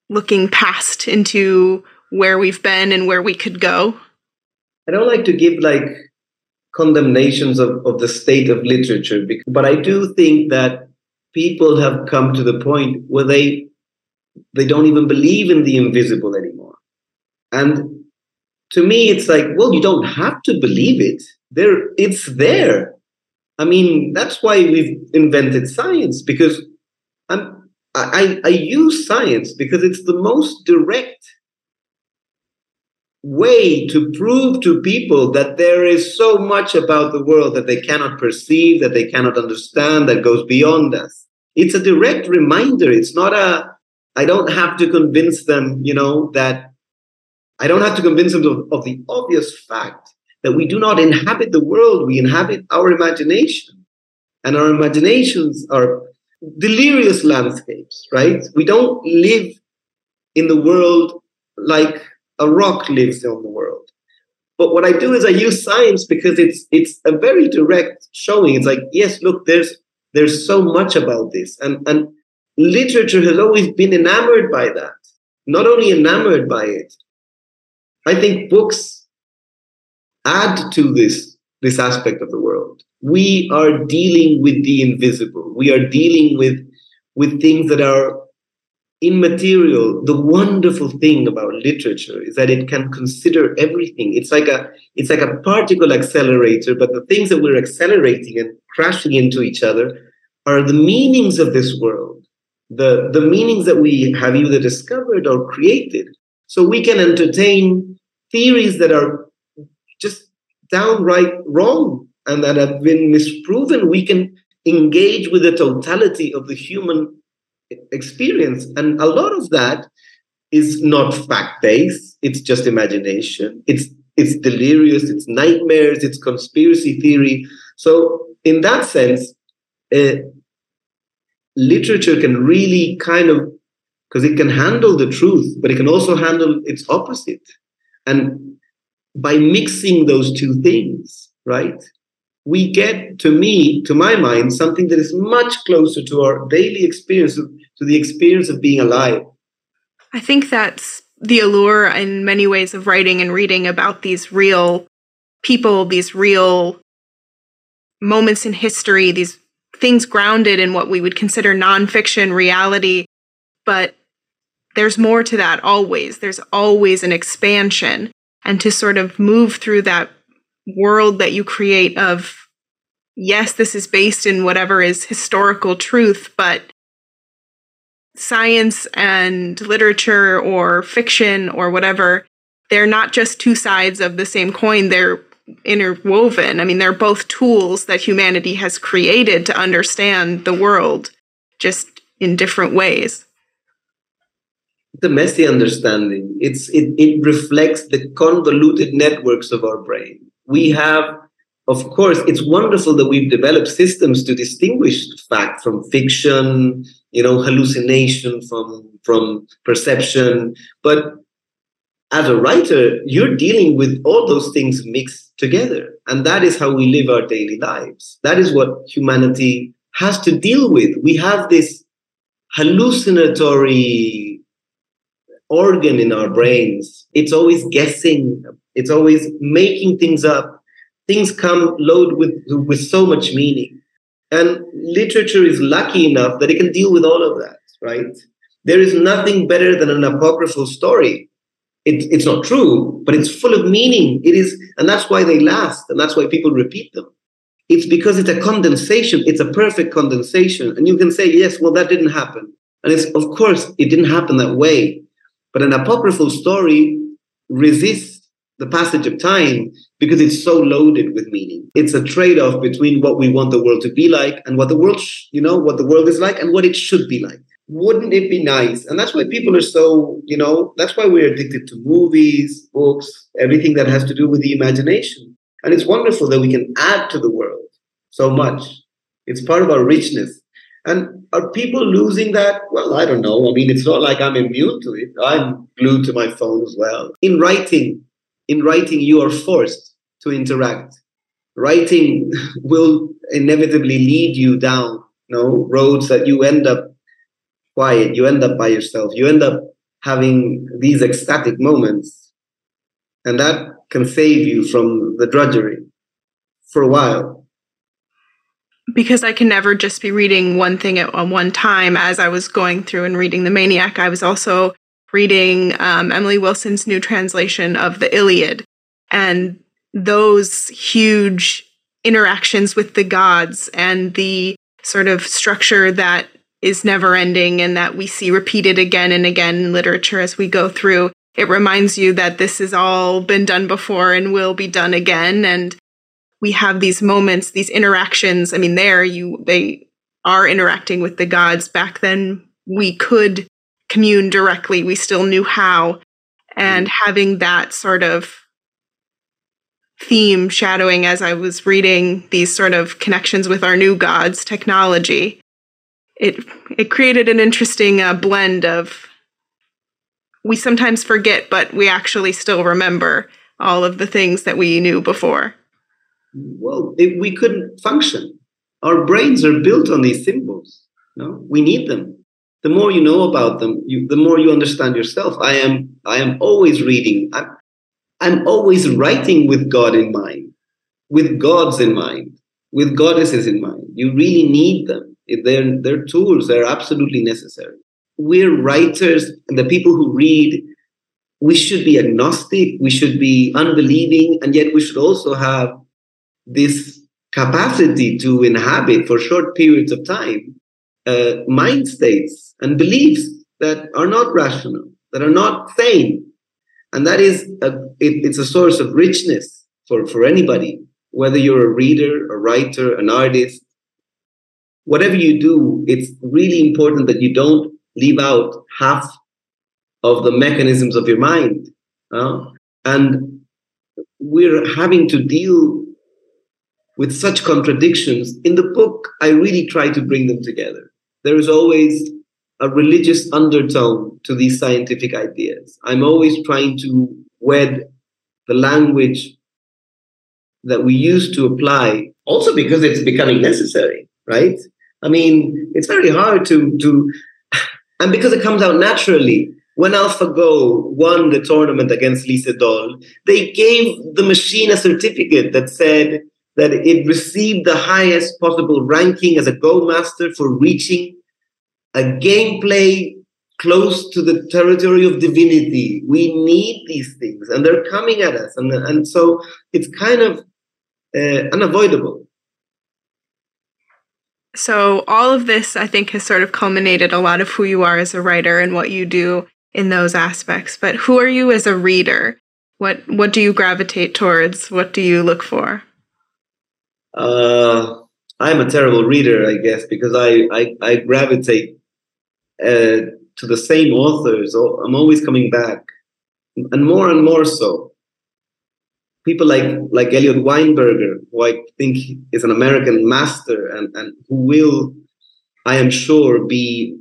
looking past into where we've been and where we could go? I don't like to give like condemnations of, of the state of literature. But I do think that people have come to the point where they they don't even believe in the invisible anymore. And to me, it's like, well, you don't have to believe it. There, it's there. I mean, that's why we've invented science because I'm, I, I use science because it's the most direct way to prove to people that there is so much about the world that they cannot perceive, that they cannot understand, that goes beyond us. It's a direct reminder. It's not a, I don't have to convince them, you know, that I don't have to convince them of, of the obvious fact that we do not inhabit the world, we inhabit our imagination. And our imaginations are delirious landscapes, right? We don't live in the world like a rock lives on the world. But what I do is I use science because it's it's a very direct showing. It's like, yes, look, there's there's so much about this. And and literature has always been enamored by that. Not only enamored by it, I think books add to this this aspect of the world. We are dealing with the invisible. We are dealing with with things that are immaterial the wonderful thing about literature is that it can consider everything it's like a it's like a particle accelerator but the things that we're accelerating and crashing into each other are the meanings of this world the the meanings that we have either discovered or created so we can entertain theories that are just downright wrong and that have been misproven we can engage with the totality of the human experience. And a lot of that is not fact based, it's just imagination. It's it's delirious, it's nightmares, it's conspiracy theory. So, in that sense, uh, literature can really kind of, because it can handle the truth, but it can also handle its opposite. And by mixing those two things, right, we get, to me, to my mind, something that is much closer to our daily experience, to the experience of being alive. I think that's the allure in many ways of writing and reading about these real people, these real moments in history, these things grounded in what we would consider nonfiction reality. But there's more to that always. There's always an expansion. And to sort of move through that world that you create of yes this is based in whatever is historical truth but science and literature or fiction or whatever they're not just two sides of the same coin. They're interwoven. I mean they're both tools that humanity has created to understand the world just in different ways the messy understanding. It's it, it reflects the convoluted networks of our brain. We have of course it's wonderful that we've developed systems to distinguish fact from fiction you know hallucination from from perception. But as a writer you're dealing with all those things mixed together. And that is how we live our daily lives. That is what humanity has to deal with. We have this hallucinatory organ in our brains it's always guessing it's always making things up. Things come loaded with, with so much meaning. And literature is lucky enough that it can deal with all of that, right? There is nothing better than an apocryphal story. It, it's not true, but it's full of meaning. It is, and that's why they last, and that's why people repeat them. It's because it's a condensation. It's a perfect condensation, and you can say, yes, well, that didn't happen, and it's of course it didn't happen that way. But an apocryphal story resists the passage of time because it's so loaded with meaning. It's a trade-off between what we want the world to be like and what the world, sh- you know, what the world is like and what it should be like. Wouldn't it be nice? And that's why people are so, you know, that's why we're addicted to movies, books, everything that has to do with the imagination. And it's wonderful that we can add to the world so much. It's part of our richness. And are people losing that? Well, I don't know. I mean, it's not like I'm immune to it. I'm glued to my phone as well. In writing, in writing, you are forced to interact. Writing will inevitably lead you down you know, roads that you end up quiet, you end up by yourself, you end up having these ecstatic moments. And that can save you from the drudgery for a while. Because I can never just be reading one thing at one time. As I was going through and reading The Maniac, I was also reading um, Emily Wilson's new translation of the Iliad and those huge interactions with the gods and the sort of structure that is never ending and that we see repeated again and again in literature as we go through. It reminds you that this has all been done before and will be done again. And we have these moments, these interactions. I mean, there you they are interacting with the gods. Back then, we could commune directly. We still knew how. And mm. having that sort of theme shadowing as I was reading these sort of connections with our new gods technology, it it created an interesting uh, blend of we sometimes forget, but we actually still remember all of the things that we knew before? Well, it, we couldn't function. Our brains are built on these symbols. No, we need them. The more you know about them, you, the more you understand yourself. I am, I am always reading. I'm, I'm always writing with God in mind, with gods in mind, with goddesses in mind. You really need them. They're, they're tools. They're absolutely necessary. We're writers, and the people who read we should be agnostic, we should be unbelieving, and yet we should also have this capacity to inhabit for short periods of time uh, mind states and beliefs that are not rational, that are not sane. And that is, a, it, it's a source of richness for, for anybody, whether you're a reader, a writer, an artist, whatever you do, it's really important that you don't leave out half of the mechanisms of your mind. Uh, and we're having to deal with such contradictions. In the book, I really try to bring them together. There is always a religious undertone to these scientific ideas. I'm always trying to wed the language that we used to apply, also because it's becoming necessary, right? I mean, it's very hard to to and because it comes out naturally when AlphaGo won the tournament against Lee Sedol, they gave the machine a certificate that said that it received the highest possible ranking as a Go master for reaching a gameplay close to the territory of divinity. We need these things, and they're coming at us, and and so it's kind of uh, unavoidable. So all of this, I think, has sort of culminated a lot of who you are as a writer and what you do in those aspects. But who are you as a reader? What what do you gravitate towards? What do you look for? Uh, I'm a terrible reader, I guess, because I I, I gravitate uh, to the same authors. I'm always coming back, and more and more so. People like like Eliot Weinberger, who I think is an American master, and and who will, I am sure, be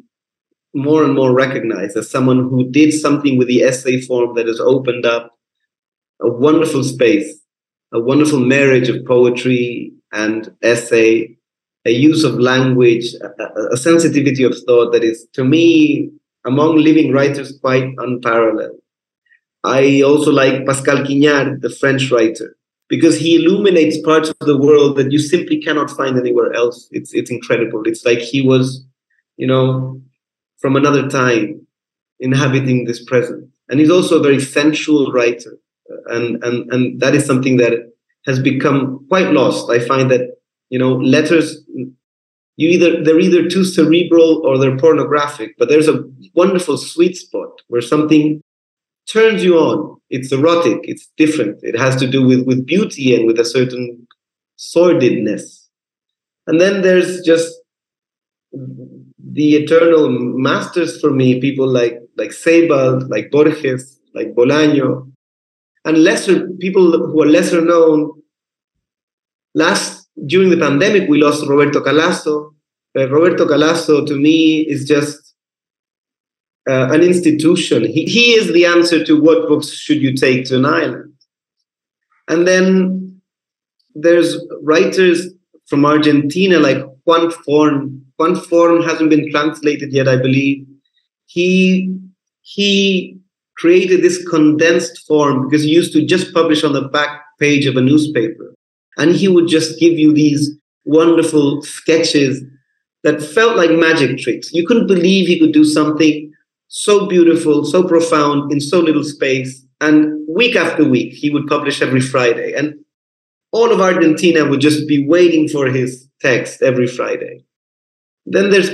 more and more recognized as someone who did something with the essay form that has opened up a wonderful space, a wonderful marriage of poetry and essay, a use of language, a, a sensitivity of thought that is, to me, among living writers, quite unparalleled. I also like Pascal Quignard, the French writer, because he illuminates parts of the world that you simply cannot find anywhere else. It's it's incredible. It's like he was, you know, from another time inhabiting this present. And he's also a very sensual writer. And, and, and that is something that has become quite lost. I find that, you know, letters, you either, they're either too cerebral or they're pornographic, but there's a wonderful sweet spot where something turns you on. It's erotic. It's different. It has to do with, with beauty and with a certain sordidness. And then there's just the eternal masters for me, people like like Sebald, like Borges, like Bolaño, and lesser people who are lesser known. Last during the pandemic, we lost Roberto Calasso. Uh, Roberto Calasso, to me, is just uh, an institution. He, he is the answer to what books should you take to an island. And then there's writers from Argentina like Juan Forn, Juan Forn hasn't been translated yet, I believe. He he created this condensed form because he used to just publish on the back page of a newspaper. And he would just give you these wonderful sketches that felt like magic tricks. You couldn't believe he could do something so beautiful, so profound in so little space. And week after week, he would publish every Friday. And all of Argentina would just be waiting for his text every Friday then there's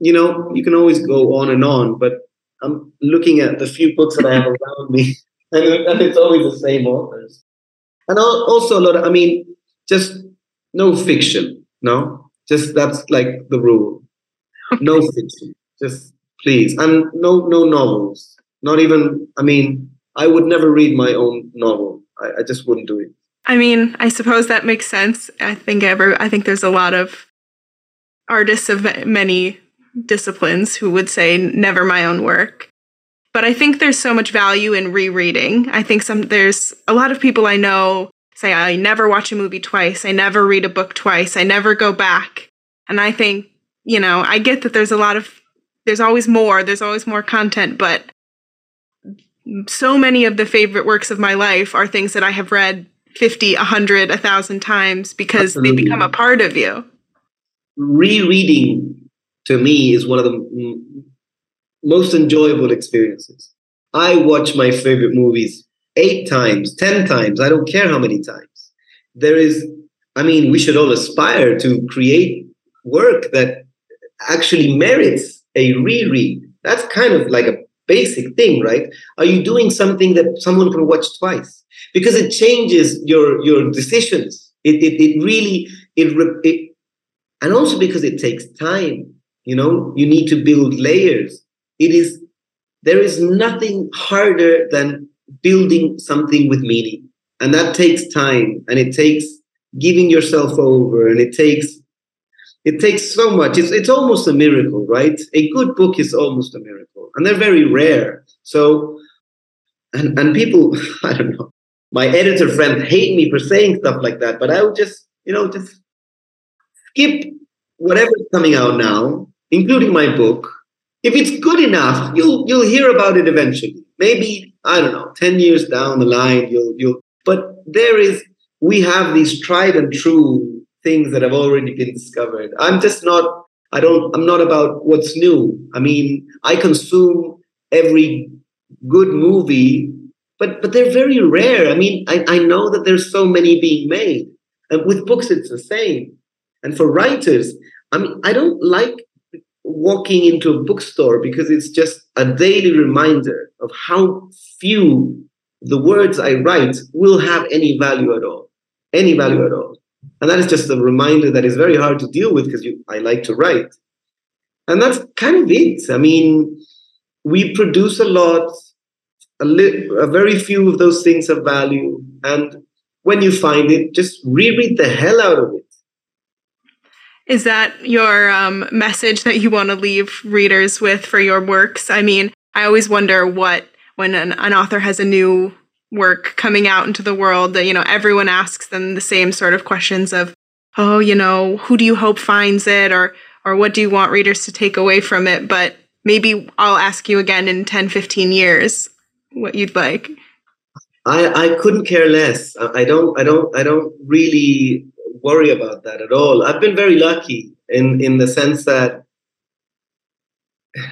you know you can always go on and on but i'm looking at the few books that i have around me and, it's always the same authors and also a lot of, i mean just no fiction no? Just that's like the rule. No fiction. Just please. And no no novels. Not even i mean i would never read my own novel. I, I just wouldn't do it. I mean i suppose that makes sense. I think ever i think there's a lot of artists of many disciplines who would say never my own work but I think there's so much value in rereading. I think some there's a lot of people I know say I never watch a movie twice, I never read a book twice, I never go back. And I think, you know, I get that there's a lot of there's always more, there's always more content, but so many of the favorite works of my life are things that I have read 50, 100, 1000 times because Absolutely. they become a part of you. Rereading to me is one of the most enjoyable experiences. I watch my favorite movies eight times, 10 times, I don't care how many times. There is, I mean, we should all aspire to create work that actually merits a reread. That's kind of like a basic thing, right? Are you doing something that someone can watch twice? Because it changes your your decisions. It it, it really it, it and also because it takes time. You know, you need to build layers. It is there is nothing harder than building something with meaning, and that takes time, and it takes giving yourself over, and it takes it takes so much. It's it's almost a miracle, right? A good book is almost a miracle, and they're very rare. So, and and people, I don't know. My editor friend hate me for saying stuff like that, but I would just, you know, just skip whatever's coming out now, including my book. If it's good enough, you'll you'll hear about it eventually. Maybe I don't know, ten years down the line, you'll you'll. But there is, we have these tried and true things that have already been discovered. I'm just not, I don't, I'm not about what's new. I mean, I consume every good movie, but but they're very rare. I mean, I, I know that there's so many being made. And with books, it's the same. And for writers, I mean, I don't like walking into a bookstore because it's just a daily reminder of how few the words I write will have any value at all. Any value at all. And that is just a reminder that is very hard to deal with because I like to write. And that's kind of it. I mean, we produce a lot, a, li- a very few of those things have value. And when you find it, just reread the hell out of it. Is that your um, message that you want to leave readers with for your works? I mean, I always wonder what, when an, an author has a new work coming out into the world that you know everyone asks them the same sort of questions of oh you know who do you hope finds it? or or what do you want readers to take away from it? But maybe i'll ask you again in 10 15 years what you'd like. I i couldn't care less. I don't i don't i don't really worry about that at all i've been very lucky in in the sense that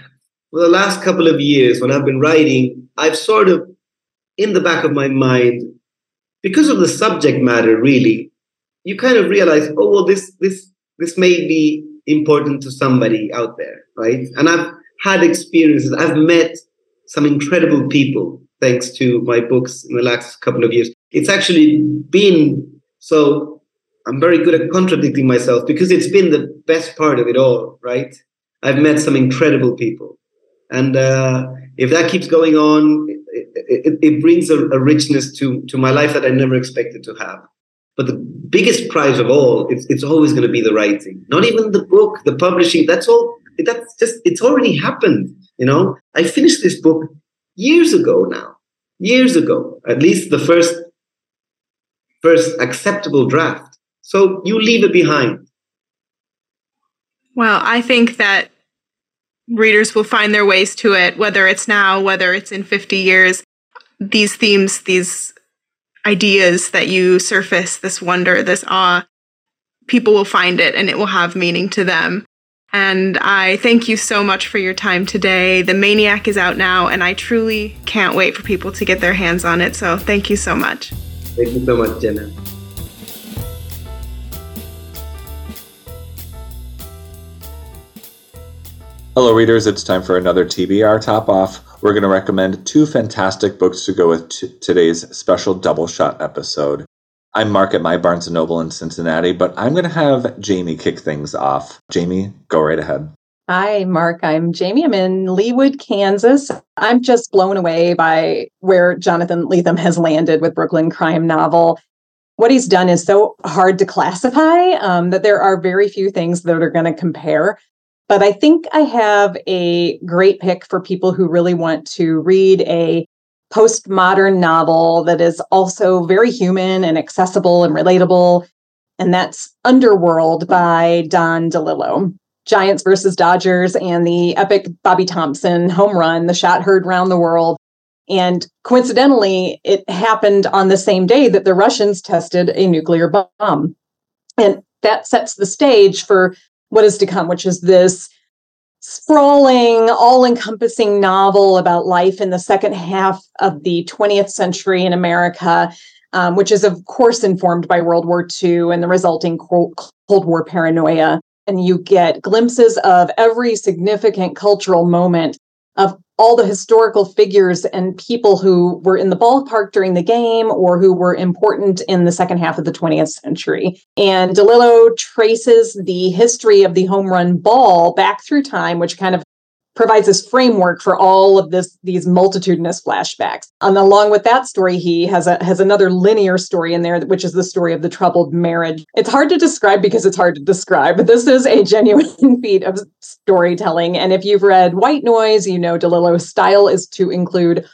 for the last couple of years when i've been writing i've sort of in the back of my mind, because of the subject matter, really, you kind of realize, oh well, this this this may be important to somebody out there, right? And I've had experiences. I've met some incredible people thanks to my books in the last couple of years. It's actually been so. I'm very good at contradicting myself because it's been the best part of it all, right? I've met some incredible people, and uh, if that keeps going on, it, it brings a, a, richness to, to my life that I never expected to have. But the biggest prize of all, it's, it's always going to be the writing. Not even the book, the publishing. That's all. That's just, it's already happened. You know, I finished this book years ago now, years ago, at least the first, first acceptable draft. So you leave it behind. Well, I think that readers will find their ways to it, whether it's now, whether it's in 50 years. These themes, these ideas that you surface, this wonder, this awe, people will find it and it will have meaning to them. And I thank you so much for your time today. The Maniac is out now, and I truly can't wait for people to get their hands on it. So thank you so much. Thank you so much, Jenna. Hello, readers. It's time for another TBR Top Off. We're going to recommend two fantastic books to go with t- today's special double shot episode. I'm Marc at my Barnes & Noble in Cincinnati, but I'm going to have Jamie kick things off. Jamie, go right ahead. Hi, Marc. I'm Jamie. I'm in Leawood, Kansas. I'm just blown away by where Jonathan Lethem has landed with Brooklyn Crime Novel. What he's done is so hard to classify um, that there are very few things that are going to compare But I think I have a great pick for people who really want to read a postmodern novel that is also very human and accessible and relatable. And that's Underworld by Don DeLillo. Giants versus Dodgers and the epic Bobby Thomson home run, the shot heard round the world. And coincidentally, it happened on the same day that the Russians tested a nuclear bomb. And that sets the stage for what is to come, which is this sprawling, all encompassing novel about life in the second half of the 20th century in America, um, which is, of course, informed by World War II and the resulting Cold War paranoia. And you get glimpses of every significant cultural moment of all the historical figures and people who were in the ballpark during the game or who were important in the second half of the 20th century. And DeLillo traces the history of the home run ball back through time, which kind of provides this framework for all of this these multitudinous flashbacks. And along with that story, he has a has another linear story in there, which is the story of the troubled marriage. It's hard to describe because it's hard to describe, but this is a genuine feat of storytelling. And if you've read White Noise, you know DeLillo's style is to include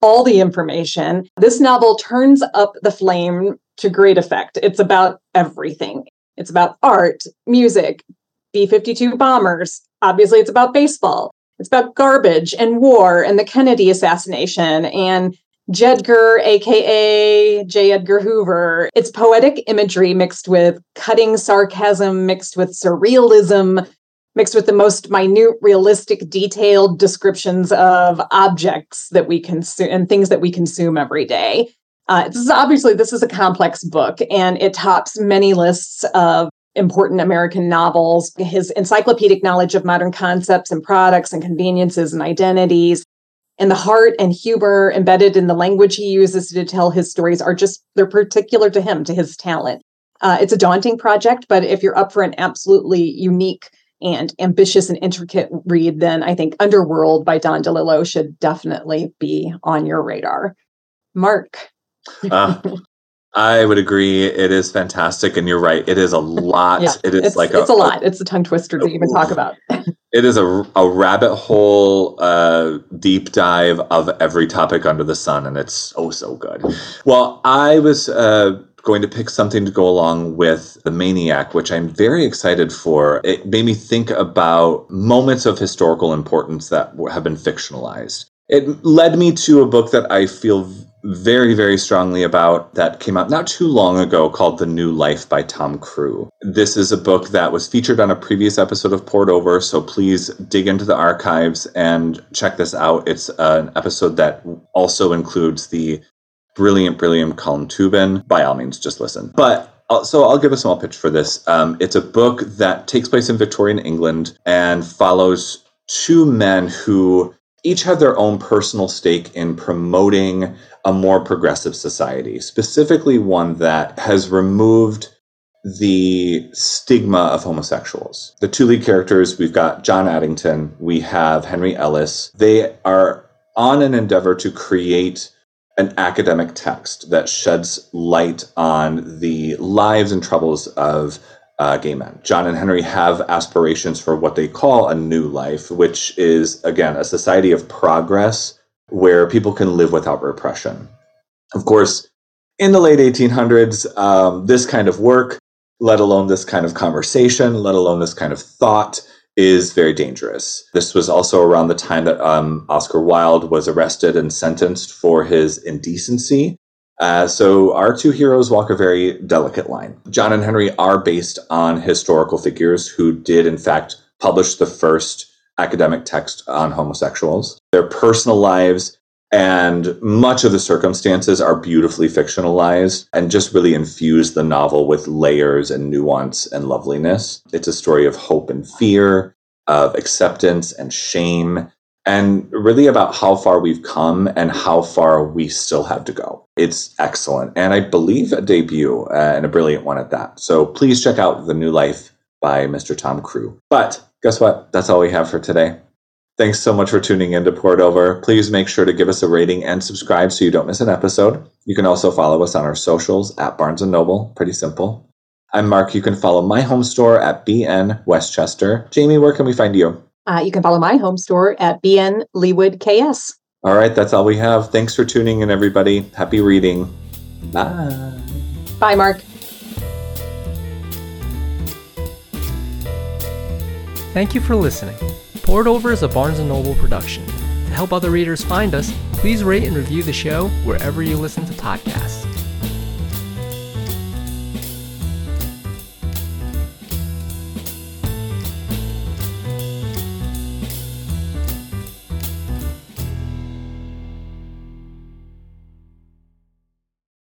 all the information. This novel turns up the flame to great effect. It's about everything. It's about art, music, B 52 bombers. Obviously, it's about baseball. It's about garbage and war and the Kennedy assassination and Jedgar, aka J. Edgar Hoover. It's poetic imagery mixed with cutting sarcasm, mixed with surrealism, mixed with the most minute, realistic, detailed descriptions of objects that we consume and things that we consume every day. Uh, this is obviously this is a complex book, and it tops many lists of important American novels, his encyclopedic knowledge of modern concepts and products and conveniences and identities, and the heart and humor embedded in the language he uses to tell his stories are just, they're particular to him, to his talent. Uh, it's a daunting project, but if you're up for an absolutely unique and ambitious and intricate read, then I think Underworld by Don DeLillo should definitely be on your radar. Marc. uh, I would agree. It is fantastic, and you're right. It is a lot. yeah, it is it's, like it's a, a lot. it's a tongue twister to even talk about. it is a, a rabbit hole, uh, deep dive of every topic under the sun, and it's oh so good. Well, I was uh, going to pick something to go along with the Maniac, which I'm very excited for. It made me think about moments of historical importance that have been fictionalized. It led me to a book that I feel very, very strongly about that came out not too long ago called The New Life by Tom Crewe. This is a book that was featured on a previous episode of Poured Over, so please dig into the archives and check this out. It's an episode that also includes the brilliant, brilliant Colm Tóibín. By all means, just listen. But uh, so I'll give a small pitch for this. Um, it's a book that takes place in Victorian England and follows two men who each have their own personal stake in promoting a more progressive society, specifically one that has removed the stigma of homosexuals. The two lead characters, we've got John Addington, we have Henry Ellis. They are on an endeavor to create an academic text that sheds light on the lives and troubles of uh, gay men. John and Henry have aspirations for what they call a new life, which is, again, a society of progress where people can live without repression. Of course, in the late 1800s, um, this kind of work, let alone this kind of conversation, let alone this kind of thought, is very dangerous. This was also around the time that um, Oscar Wilde was arrested and sentenced for his indecency. Uh, so our two heroes walk a very delicate line. John and Henry are based on historical figures who did, in fact, publish the first academic text on homosexuals. Their personal lives and much of the circumstances are beautifully fictionalized and just really infuse the novel with layers and nuance and loveliness. It's a story of hope and fear, of acceptance and shame, and really about how far we've come and how far we still have to go. It's excellent. And I believe a debut uh, and a brilliant one at that. So please check out The New Life by Mr. Tom Crewe. But guess what? That's all we have for today. Thanks so much for tuning in to Poured Over. Please make sure to give us a rating and subscribe so you don't miss an episode. You can also follow us on our socials at Barnes & Noble. Pretty simple. I'm Marc. You can follow my home store at BN Westchester. Jamie, where can we find you? Uh, you can follow my home store at BN Leawood KS. All right, that's all we have. Thanks for tuning in, everybody. Happy reading. Bye. Bye, Marc. Thank you for listening. Poured Over is a Barnes & Noble production. To help other readers find us, please rate and review the show wherever you listen to podcasts.